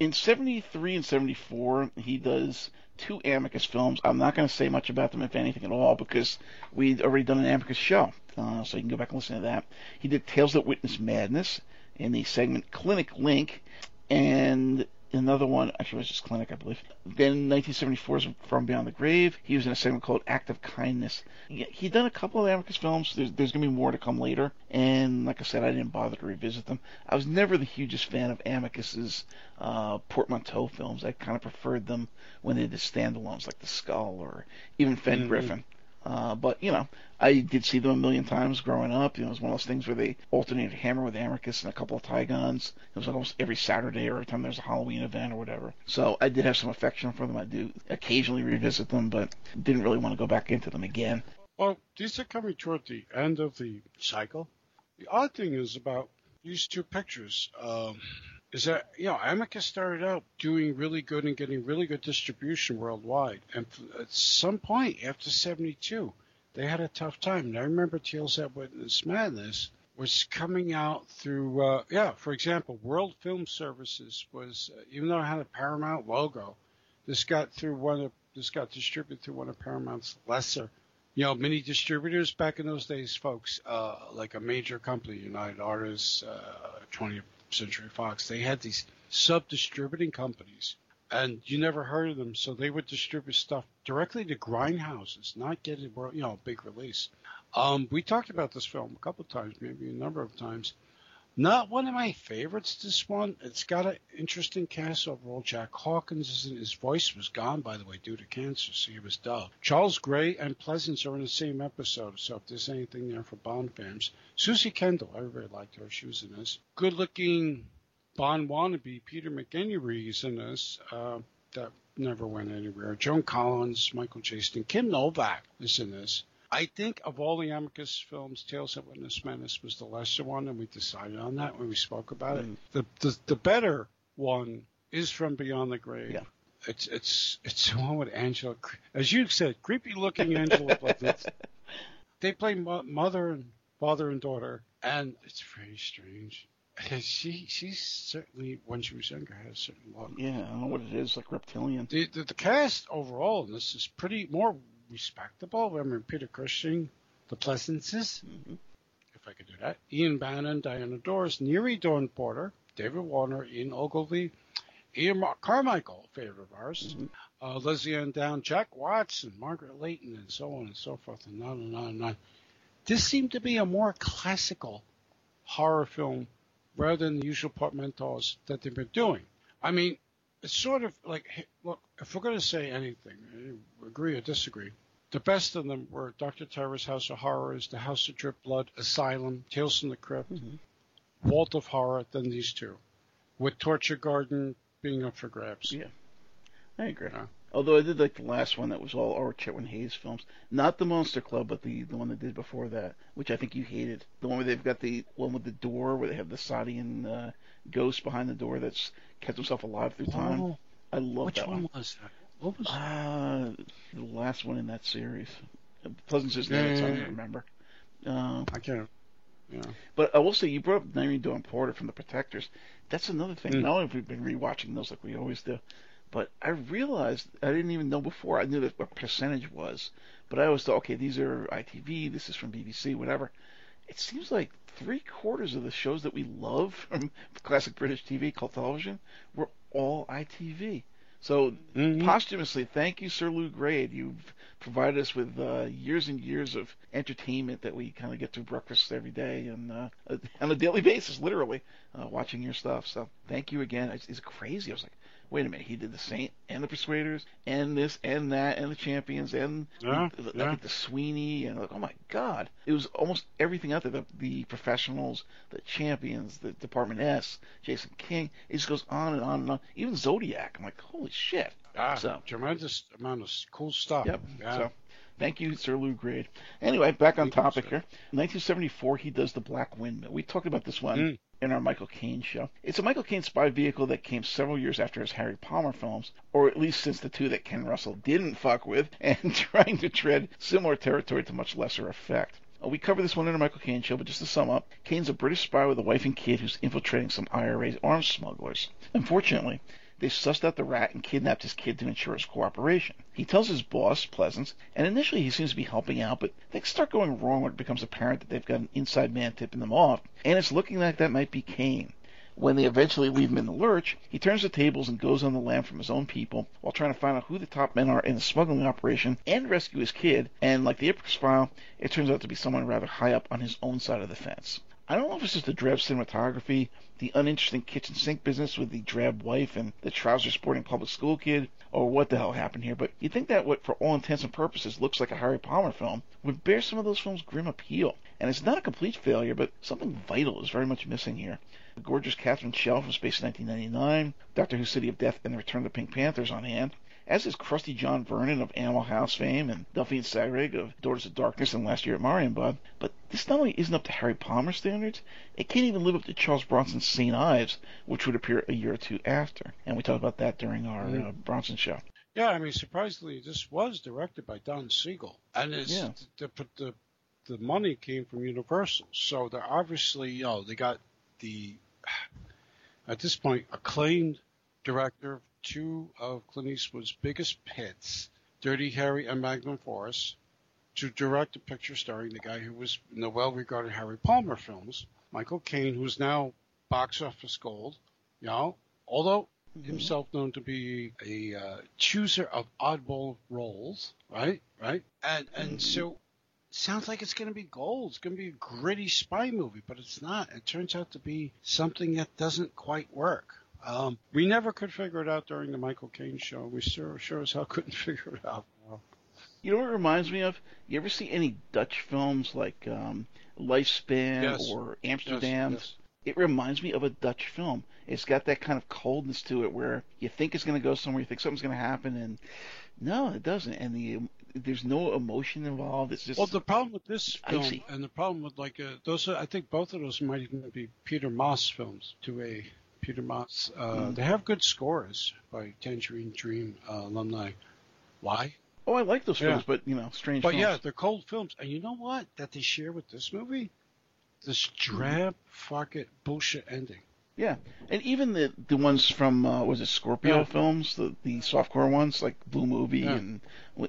in 73 and 74, he does two Amicus films. I'm not going to say much about them, if anything at all, because we'd already done an Amicus show. Uh, so you can go back and listen to that. He did Tales That Witness Madness in the segment Clinic Link, and another one, actually, it was just Clinic, I believe. Then 1974's From Beyond the Grave. He was in a segment called Act of Kindness. He- He'd done a couple of Amicus films. There's, there's going to be more to come later. And like I said, I didn't bother to revisit them. I was never the hugest fan of Amicus's uh, portmanteau films. I kind of preferred them when they did standalones like The Skull or even Fen Mhm. Griffin. Uh, but you know, I did see them a million times growing up. You know, it was one of those things where they alternated Hammer with Amicus and a couple of Tigons. It was almost every Saturday or every time there was a Halloween event or whatever. So I did have some affection for them. I do occasionally revisit them, but didn't really want to go back into them again. Well, these are coming toward the end of the cycle. The odd thing is about these two pictures um, is that, you know, Amicus started out doing really good and getting really good distribution worldwide. And at some point after 72, they had a tough time. And I remember That Witness Madness was coming out through, uh, yeah, for example, World Film Services was, uh, even though it had a Paramount logo, this got through one of, this got distributed through one of Paramount's lesser you know, mini distributors back in those days, folks, uh, like a major company, United Artists, uh, 20th Century Fox, they had these sub distributing companies, and you never heard of them, so they would distribute stuff directly to grindhouses, not get it, you know, big release. Um, we talked about this film a couple of times, maybe a number of times. Not one of my favorites. This one, it's got an interesting cast overall. Jack Hawkins is in. His voice was gone, by the way, due to cancer, so he was dull. Charles Gray and Pleasence are in the same episode, so if there's anything there for Bond fans, Suzy Kendall, I really liked her. She was in this. Good-looking Bond wannabe Peter McEnery is in this. Uh, that never went anywhere. Joan Collins, Michael Jayston, Kim Novak is in this. I think of all the Amicus films, Tales of Witness Menace was the lesser one, and we decided on that when we spoke about Mm. it. The, the the better one is From Beyond the Grave. Yeah. It's it's it's the one with Angela, as you said, creepy looking Angela. They play mo- mother and father and daughter, and it's very strange. She she's certainly when she was younger had a certain look. Yeah, I don't know what it is, like reptilian. The, the the cast overall in this is pretty more respectable. I mean Peter Cushing, the Pleasences, Mhm. if I could do that. Ian Bannen, Diana Dors, Nyree Dawn Porter, David Warner, Ian Ogilvy, Ian Mar- Carmichael, favorite of ours, Mhm. uh, Lesley-Anne Down, Jack Watson, Margaret Leighton, and so on and so forth, and on and on and on. This seemed to be a more classical horror film rather than the usual portmanteaus that they've been doing. I mean, it's sort of like, hey, look, if we're going to say anything, eh, agree or disagree, the best of them were Dr. Terror's House of Horrors, The House of Drip Blood, Asylum, Tales from the Crypt, Mhm. Vault of Horror, then these two, with Torture Garden being up for grabs. Yeah. I agree. Yeah. Although I did like the last one that was all R. Chetwynd-Hayes films. Not the Monster Club, but the, the one that did before that, which I think you hated. The one where they've got the one with the door, where they have the Sadian uh, ghost behind the door that's kept himself alive through time. Oh, I love which that one one. was that? What was Uh, the last one in that series. Pleasence's name, it's hard to Yeah. remember. Uh, I can't. Yeah. But I will say, you brought up Nyree Dawn Porter from The Protectors. That's another thing. Mm. Not only have we been rewatching those like we always do, but I realized I didn't even know before. I knew that what percentage was, but I always thought, okay, these are ITV, this is from BBC, whatever. It seems like three quarters of the shows that we love from classic British TV called television were all ITV. So Mhm. posthumously, thank you, Sir Lew Grade. You've provided us with uh, years and years of entertainment that we kind of get to breakfast every day and uh, on a daily basis, literally, uh, watching your stuff. So thank you again. It's, it's crazy. I was like, wait a minute, he did the Saint and the Persuaders and this and that and the Champions and Yeah, the, the, yeah. like the Sweeney and like, oh my God, it was almost everything out there. The, the professionals, the Champions, the Department S, Jason King. It just goes on and on and on. Even Zodiac. I'm like, holy shit. Ah, So- tremendous amount of cool stuff. Yep. Yeah. So, thank you, Sir Lew Grade. Anyway, back on topic here. 1974, he does the Black Windmill. We talked about this one Mm. in our Michael Caine show. It's a Michael Caine spy vehicle that came several years after his Harry Palmer films, or at least since the two that Ken Russell didn't fuck with, and trying to tread similar territory to much lesser effect. Uh, We covered this one in our Michael Caine show, but just to sum up, Caine's a British spy with a wife and kid who's infiltrating some IRA arms smugglers. Unfortunately, they sussed out the rat and kidnapped his kid to ensure his cooperation. He tells his boss, Pleasence, and initially he seems to be helping out, but things start going wrong when it becomes apparent that they've got an inside man tipping them off, and it's looking like that might be Caine. When they eventually leave him in the lurch, he turns the tables and goes on the lam from his own people while trying to find out who the top men are in the smuggling operation and rescue his kid. And like the Ipcress file, it turns out to be someone rather high up on his own side of the fence. I don't know if it's just the drab cinematography, the uninteresting kitchen sink business with the drab wife and the trouser sporting public school kid, or what the hell happened here, but you'd think that what, for all intents and purposes, looks like a Harry Palmer film would bear some of those films' grim appeal. And it's not a complete failure, but something vital is very much missing here. The gorgeous Catherine Schell from Space 1999, Doctor Who City of Death, and The Return of the Pink Panthers on hand, as is crusty John Vernon of Animal House fame and Delphine Seyrig of Daughters of Darkness and Last Year at Marienbad. But this not only isn't up to Harry Palmer standards, it can't even live up to Charles Bronson's St. Ives, which would appear a year or two after. And we talked about that during our Mhm. uh, Bronson show. Yeah, I mean, surprisingly, this was directed by Don Siegel, and it's, Yeah. the, the the the money came from Universal, so they're obviously, you know, they got the at this point acclaimed director two of Clint Eastwood's biggest hits, Dirty Harry and Magnum Force, to direct a picture starring the guy who was in the well-regarded Harry Palmer films, Michael Caine, who's now box office gold, you know, although himself known to be a uh, chooser of oddball roles, right? Right? And and Mhm. so sounds like it's going to be gold. It's going to be a gritty spy movie, but it's not. It turns out to be something that doesn't quite work. Um, we never could figure it out during the Michael Caine show. We sure, sure as hell couldn't figure it out. You know what it reminds me of? You ever see any Dutch films like um, Lifespan Yes. or yes, Amsterdam? yes. It reminds me of a Dutch film. It's got that kind of coldness to it where you think it's going to go somewhere, you think something's going to happen, and no, it doesn't. And the there's no emotion involved. It's just Well, the problem with this film Icy. and the problem with like uh, those, I think both of those might even be Peter Moss films. To a Peter Moss, uh, Mm. they have good scores by Tangerine Dream uh, alumni. Why? oh, I like those Yeah. films, but you know, strange. But films. yeah, they're cold films, and you know what? That they share with this movie, this drab, fuck it, bullshit ending. Yeah, and even the the ones from uh, was it Scorpio Yeah. films, the the softcore ones like Blue Movie Yeah. and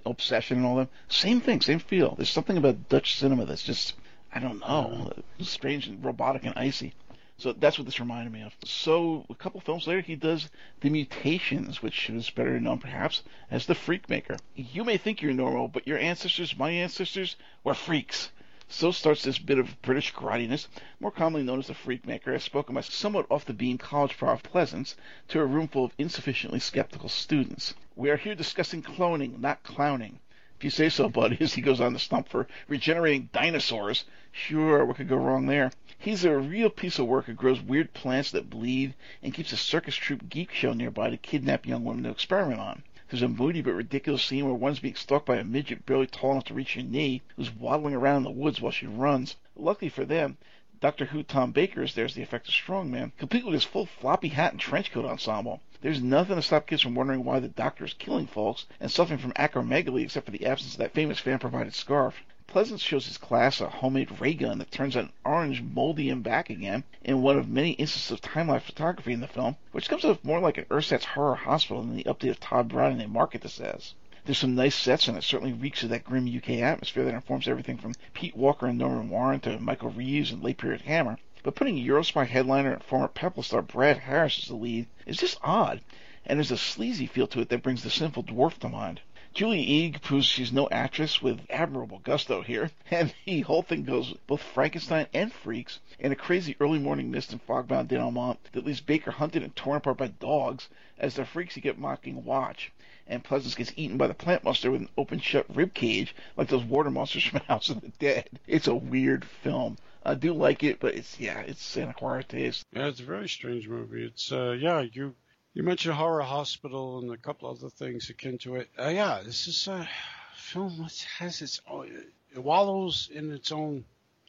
Obsession and all them. Same thing, same feel. There's something about Dutch cinema that's just I don't know, strange and robotic and icy. So that's what this reminded me of. So a couple films later, he does The Mutations, which is better known perhaps as The Freak Maker. You may think you're normal, but your ancestors, my ancestors, were freaks. So starts this bit of British karate-ness, more commonly known as the Freak Maker, as spoken by somewhat off-the-beam college prof Pleasence to a room full of insufficiently skeptical students. We are here discussing cloning, not clowning. If you say so, buddy, as he goes on the stump for regenerating dinosaurs. Sure, what could go wrong there? He's a real piece of work who grows weird plants that bleed and keeps a circus troupe geek show nearby to kidnap young women to experiment on. There's a moody but ridiculous scene where one's being stalked by a midget barely tall enough to reach your knee, who's waddling around in the woods while she runs. Luckily for them, Doctor Who Tom Baker is there as the effective strongman, complete with his full floppy hat and trench coat ensemble. There's nothing to stop kids from wondering why the Doctor is killing folks and suffering from acromegaly except for the absence of that famous fan-provided scarf. Pleasence shows his class a homemade ray gun that turns an orange, moldy him back again in one of many instances of time-lapse photography in the film, which comes off more like an Ursat's Horror Hospital than the update of Tod Browning they market this as. There's some nice sets, and it certainly reeks of that grim UK atmosphere that informs everything from Pete Walker and Norman Warren to Michael Reeves and late period Hammer. But putting Eurospy headliner and former Pepple star Brad Harris as the lead is just odd, and there's a sleazy feel to it that brings the sinful dwarf to mind. Julie Ege proves she's no actress with admirable gusto here, and the whole thing goes both Frankenstein and freaks in a crazy early morning mist and fogbound denouement that leaves Baker hunted and torn apart by dogs as the freaks get mocking watch, and Pleasence gets eaten by the plant monster with an open shut rib cage like those water monsters from House of the Dead. It's a weird film. I do like it, but it's yeah, it's Santa acquired taste. Yeah, it's a very strange movie. It's uh, yeah, you you mentioned Horror Hospital and a couple other things akin to it. Uh, yeah, this is a film that has its own, it wallows in its own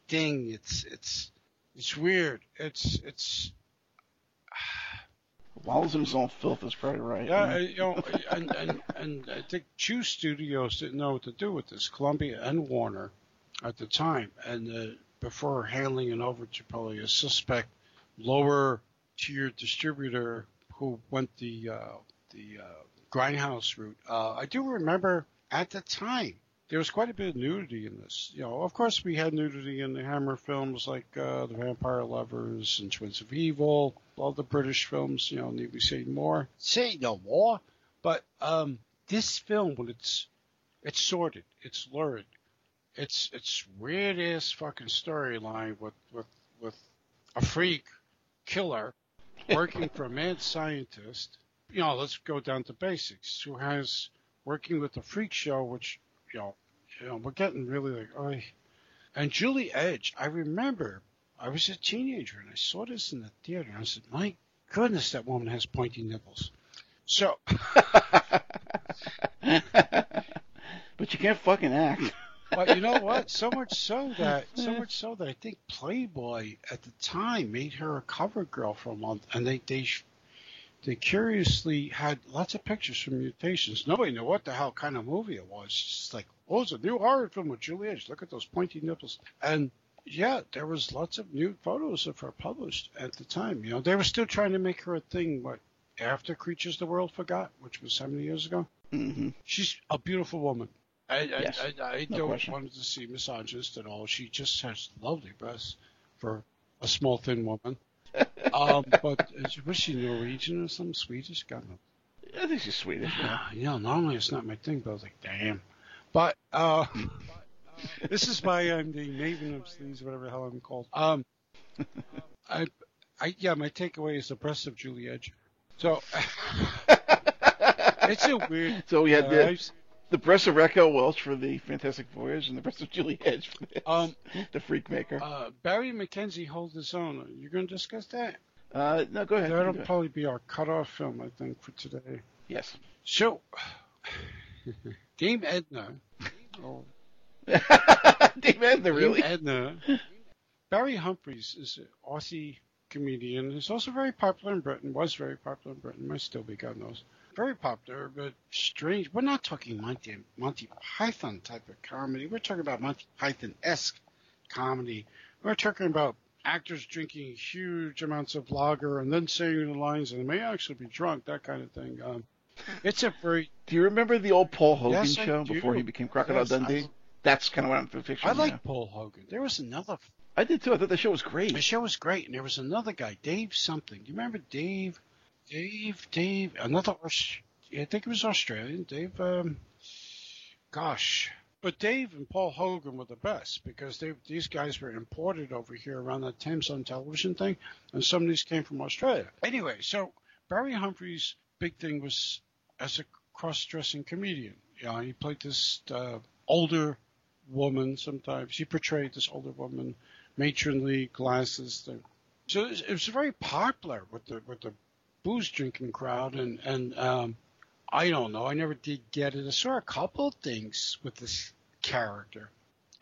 thing. It's it's it's weird. It's it's Wallows in his own filth is probably right. yeah, uh, you know, and and and I think Chew Studios didn't know what to do with this. Columbia and Warner at the time, and uh, before handing it over to probably a suspect lower tier distributor who went the uh, the uh, grindhouse route. Uh, I do remember at the time there was quite a bit of nudity in this. You know, of course we had nudity in the Hammer films like uh, The Vampire Lovers and Twins of Evil, all the British films. You know, need we say more? Say no more. But um, this film, when it's it's sordid, it's lurid, it's it's weird ass fucking storyline with with with a freak killer working for a mad scientist. You know, let's go down to basics. Who has working with the freak show, which you know, you know, we're getting really like, oh. And Julie Ege, I remember I was a teenager and I saw this in the theater and I said, my goodness, that woman has pointy nipples. So, but you can't fucking act. But you know what? So much so that so much so that I think Playboy at the time made her a cover girl for a month, and they they they curiously had lots of pictures from Mutations. Nobody knew what the hell kind of movie it was. It's like, oh, it's a new horror film with Julie Ege. Look at those pointy nipples. And yeah, there was lots of nude photos of her published at the time. You know, they were still trying to make her a thing. What after Creatures the World Forgot, which was how many years ago? hmm She's a beautiful woman. I, I, Yes, I, I no don't question. want to see misogynist at all. She just has lovely breasts for a small, thin woman. um, but is, was she Norwegian or some Swedish? God knows. I think she's Swedish. Yeah. You know, normally it's not my thing, but I was like, damn. But uh, this is why I'm the maven of sleeves, whatever the hell I'm called. Um, I, I, yeah, my takeaway is the breast of Julie Ege. So, it's a weird. So we had uh, the, I've- the breast of Raquel Welch for the Fantastic Voyage and the breast of Julie Ege for the, Um, the Freak Maker. uh, Barry McKenzie holds his own. You're going to discuss that? Uh, no, go ahead. That'll probably be our cutoff film, I think, for today. Yes. So, Dame Edna. Oh, Dave Edna, really? Dame Edna. Barry Humphries is an Aussie comedian. He's also very popular in Britain. Was very popular in Britain. Might still be, God knows. Very popular, but strange. We're not talking Monty Monty Python type of comedy. We're talking about Monty Python esque comedy. We're talking about actors drinking huge amounts of lager and then saying the lines, and they may actually be drunk. That kind of thing. Um, it's a very. Do you remember the old Paul Hogan Yes, show before he became Crocodile Yes, I- Dundee? That's kind of what I'm picturing. I like. Paul Hogan. There was another I did too. I thought the show was great. The show was great, and there was another guy, Dave something. Do you remember Dave? Dave, Dave, another. I think it was Australian. Dave. Um, gosh, but Dave and Paul Hogan were the best because they these guys were imported over here around that Thames on television thing, and some of these came from Australia. Anyway, so Barry Humphries' big thing was as a cross-dressing comedian. You know, he played this uh, older woman sometimes. He portrayed this older woman matronly glasses. Thing. So it was very popular with the with the booze drinking crowd, and and um, I don't know. I never did get it. I saw a couple of things with this character.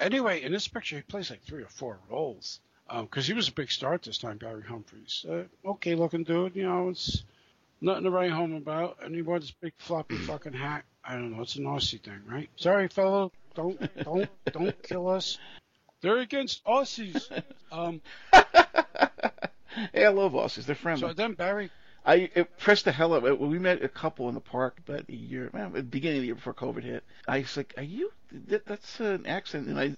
Anyway, in this picture, he plays like three or four roles because he was a big star at this time. Barry Humphries, uh, okay looking dude. You know, it's nothing to write home about. And he wore this big floppy fucking hat. I don't know. It's an Aussie thing, right? Sorry, fellow. Don't don't don't kill us. They're against Aussies. Um, hey, I love Aussies. They're friendly. so then Barry, I it pressed the hell out. of it. We met a couple in the park about a year, man, at the beginning of the year before COVID hit. I was like, "Are you? That, that's an accent," and I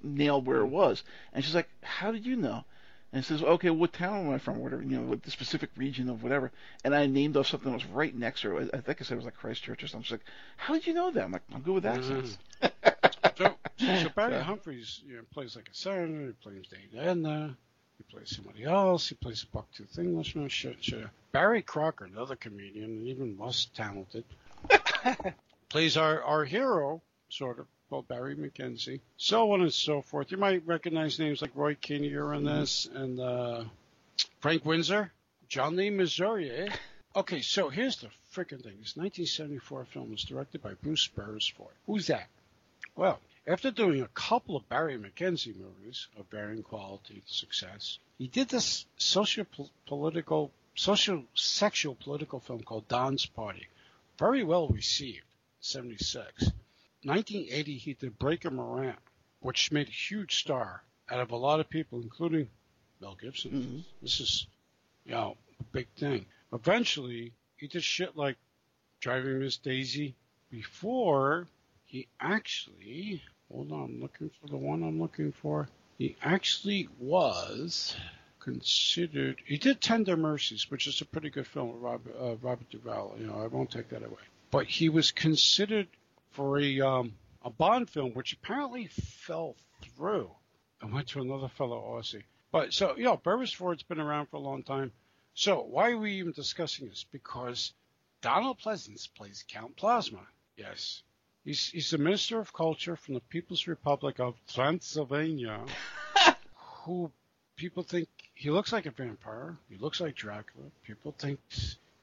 nailed where it was. And she's like, "How did you know?" And says, "Okay, what town am I from? Whatever, you know, what the specific region of whatever." And I named off something that was right next to her. I, I think I said it was like Christchurch or something. She's like, "How did you know that?" I'm like, "I'm good with mm-hmm. accents." so, so Barry So- Humphries you know, plays like a senator. He plays Dame Edna. He plays somebody else. He plays a bucktooth Englishman. Shit, shit. Barry Crocker, another comedian, and even less talented, plays our our hero, sort of, called Barry McKenzie. So on and so forth. You might recognize names like Roy Kinnear in this, and uh, Frank Windsor, John Le Mesurier. Eh? Okay, so here's the freaking thing. This 1974 film was directed by Bruce Beresford. Who's that? Well, after doing a couple of Barry McKenzie movies of varying quality and success, he did this socio-political, social-sexual political film called Don's Party. Very well received, 76. 1980, he did Breaker Morant, which made a huge star out of a lot of people, including Mel Gibson. Mhm. This is, you know, a big thing. Eventually, he did shit like Driving Miss Daisy before he actually, hold on, I'm looking for the one I'm looking for. He actually was considered, he did Tender Mercies, which is a pretty good film with Robert, uh, Robert Duvall. You know, I won't take that away. But he was considered for a, um, a Bond film, which apparently fell through and went to another fellow Aussie. But so, you know, Beresford's been around for a long time. So why are we even discussing this? Because Donald Pleasence plays Count Plasma. Yes. He's, he's the Minister of Culture from the People's Republic of Transylvania, who people think he looks like a vampire. He looks like Dracula. People think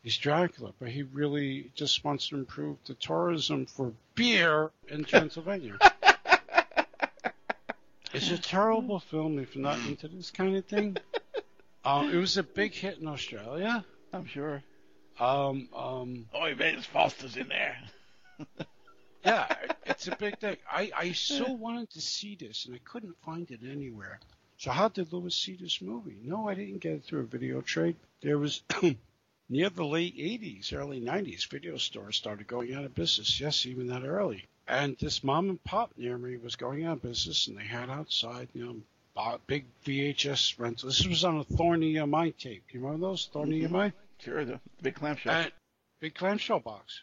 he's Dracula, but he really just wants to improve the tourism for beer in Transylvania. it's a terrible film if you're not into this kind of thing. Um, it was a big hit in Australia. I'm sure. Um, um, Oh, Vance Foster's in there. Yeah, it's a big thing. I, I so wanted to see this, and I couldn't find it anywhere. So how did Lewis see this movie? No, I didn't get it through a video trade. There was near the late 80s, early 90s, video stores started going out of business. Yes, even that early. And this mom and pop near me was going out of business, and they had outside, you know, big VHS rental. This was on a Thorn EMI tape. You remember those Thorn Mhm. EMI? Sure, the big clamshell. And big clamshell box.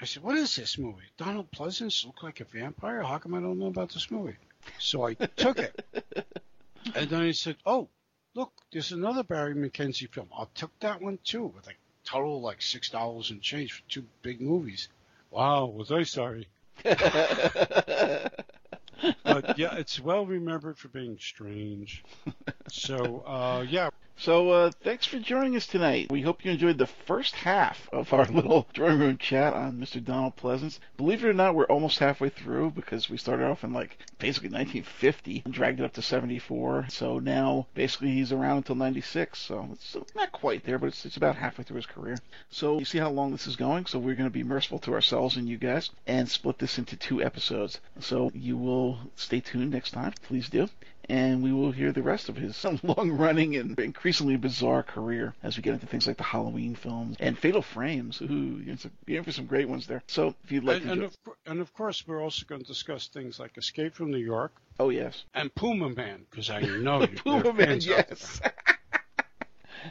I said, "What is this movie? Donald Pleasence look like a vampire? How come I don't know about this movie?" So I took it. and then he said, "Oh, look, there's another Barry McKenzie film. I took that one too, with like total like six dollars and change for two big movies. Wow, was I sorry? but yeah, it's well remembered for being strange. So uh, yeah, So, uh, thanks for joining us tonight. We hope you enjoyed the first half of our little drawing room chat on Mr. Donald Pleasence. Believe it or not, we're almost halfway through because we started off in like basically 1950 and dragged it up to 74. So now basically he's around until 96. So it's not quite there, but it's, it's about halfway through his career. So you see how long this is going. So we're going to be merciful to ourselves and you guys and split this into two episodes. So you will stay tuned next time. Please do and we will hear the rest of his long running and increasingly bizarre career as we get into things like the Halloween films and Fatal Frames. Ooh, you're in for some great ones there. So if you'd like and, to. and, of, and of course, we're also going to discuss things like Escape from New York oh, yes. and Puma Man, because I know you. Puma Man, yes.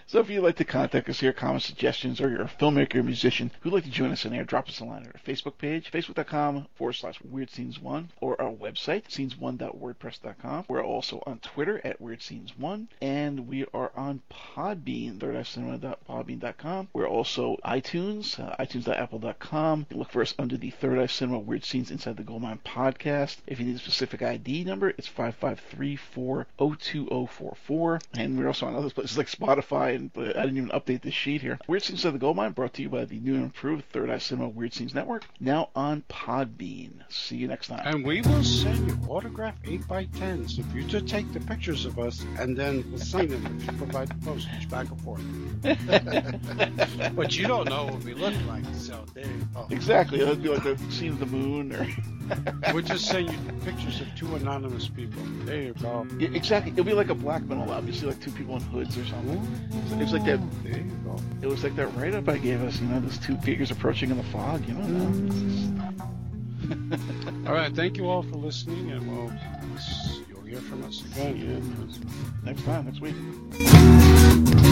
So if you'd like to contact us here, comments, suggestions, or you're a filmmaker musician who'd like to join us in there, drop us a line at our Facebook page, facebook.com forward slash weird scenes one, or our website, scenes1.wordpress.com. We're also on Twitter at weird scenes one, and we are on Podbean, thirdeyecinema.podbean.com. We're also iTunes, uh, itunes.apple.com. Look for us under the Third Eye Cinema Weird Scenes Inside the Goldmine podcast. If you need a specific ID number, it's 553-402-044. And we're also on other places like Spotify, and uh, I didn't even update this sheet here. Weird Scenes of the Goldmine brought to you by the new and improved Third Eye Cinema Weird Scenes Network, now on Podbean. See you next time. And we will send you autographed 8x10s if you just take the pictures of us and then we'll sign them if you provide the postage back and forth. but you don't know what we look like, so there you go. Exactly. It'll be like the scene of the moon or We'll just send you pictures of two anonymous people. There you go. Yeah, exactly. It'll be like a black metal album. You see like two people in hoods or something. It was like that. Oh, go. It was like that write-up I gave us. You know, those two figures approaching in the fog. You know. All right, thank you all for listening, and we'll you'll hear from us again. Yeah, next time, next week.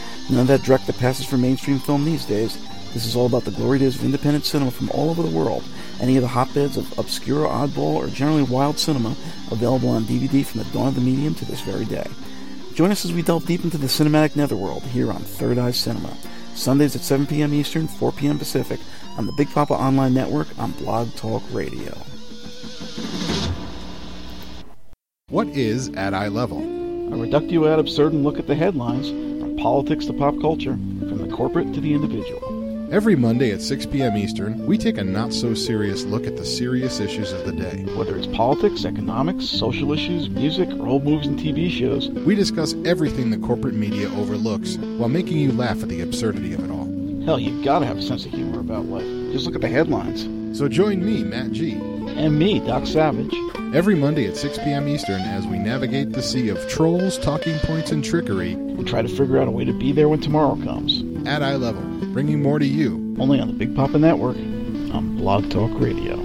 None of that direct that passes for mainstream film these days. This is all about the glory days of independent cinema from all over the world. Any of the hotbeds of obscure, oddball, or generally wild cinema available on DVD from the dawn of the medium to this very day. Join us as we delve deep into the cinematic netherworld here on Third Eye Cinema. Sundays at 7 p.m. Eastern, 4 p.m. Pacific on the Big Papa Online Network on Blog Talk Radio. What is At Eye Level? A reductio ad absurdum look at the headlines, from politics to pop culture, from the corporate to the individual. Every Monday at 6 p.m. Eastern, we take a not so serious look at the serious issues of the day. Whether it's politics, economics, social issues, music, or old movies and TV shows, We discuss everything the corporate media overlooks while making you laugh at the absurdity of it all. hell, you've got to have a sense of humor about life. Just look at the headlines. So join me, Matt G, And me, Doc Savage. every Monday at 6 p.m. Eastern as we navigate the sea of trolls, talking points, and trickery and try to figure out a way to be there when tomorrow comes. at eye level, bringing more to you. Only on the Big Papa Network on Blog Talk Radio.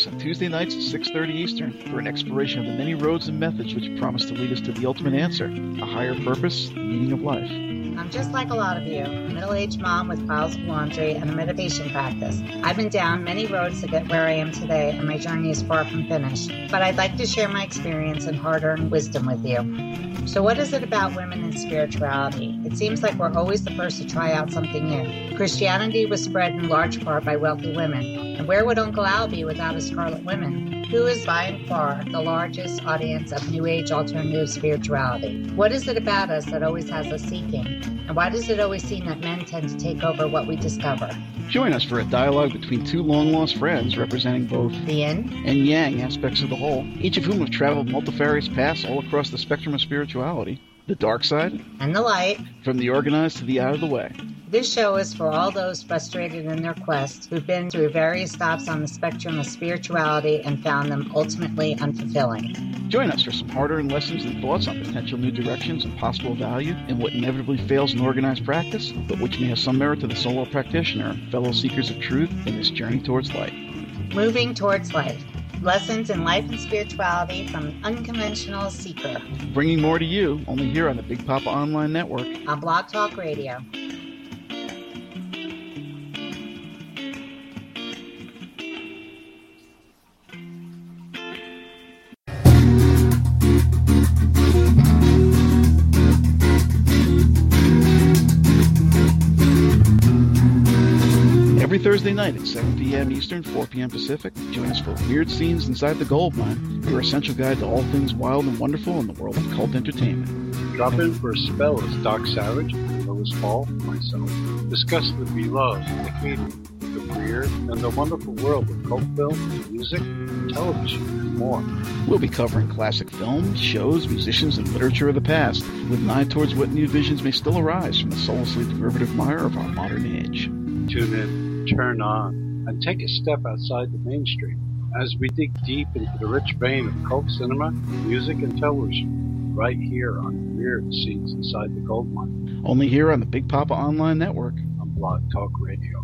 Us on Tuesday nights at 6:30 Eastern for an exploration of the many roads and methods which promise to lead us to the ultimate answer, a higher purpose, the meaning of life. I'm just like a lot of you, a middle-aged mom with piles of laundry and a meditation practice. I've been down many roads to get where I am today, and my journey is far from finished. But I'd like to share my experience and hard-earned wisdom with you. So what is it about women and spirituality? It seems like we're always the first to try out something new. Christianity was spread in large part by wealthy women. And where would Uncle Al be without his Scarlet Women? Who is by and far the largest audience of New Age alternative spirituality? What is it about us that always has us seeking? And why does it always seem that men tend to take over what we discover? Join us for a dialogue between two long lost friends representing both The yin and yang aspects of the whole, each of whom have traveled multifarious paths all across the spectrum of spirituality. The dark side, and the light. from the organized to the out of the way. This show is for all those frustrated in their quest who've been through various stops on the spectrum of spirituality and found them ultimately unfulfilling. Join us for some hard earned lessons and thoughts on potential new directions and possible value in what inevitably fails in organized practice, but which may have some merit to the solo practitioner fellow seekers of truth in this journey towards light. Moving towards life. Lessons in life and spirituality from an unconventional seeker Bringing more to you only here on the Big Papa Online Network. on Blog Talk Radio. Thursday night at 7 p.m. Eastern, 4 p.m. Pacific, join us for weird scenes inside the gold mine, your essential guide to all things wild and wonderful in the world of cult entertainment. Drop in for a spell as Doc Savage, Lois Paul, myself discuss the beloved, the hated, the weird, and the wonderful world of cult films, music, television, and more. We'll be covering classic films, shows, musicians, and literature of the past, with an eye towards what new visions may still arise from the soullessly derivative mire of our modern age. Tune in, turn on, and take a step outside the mainstream as we dig deep into the rich vein of cult cinema, music, and television, right here on Weird Scenes Inside the Gold Mine Only here on the Big Papa Online Network. on Blog Talk Radio.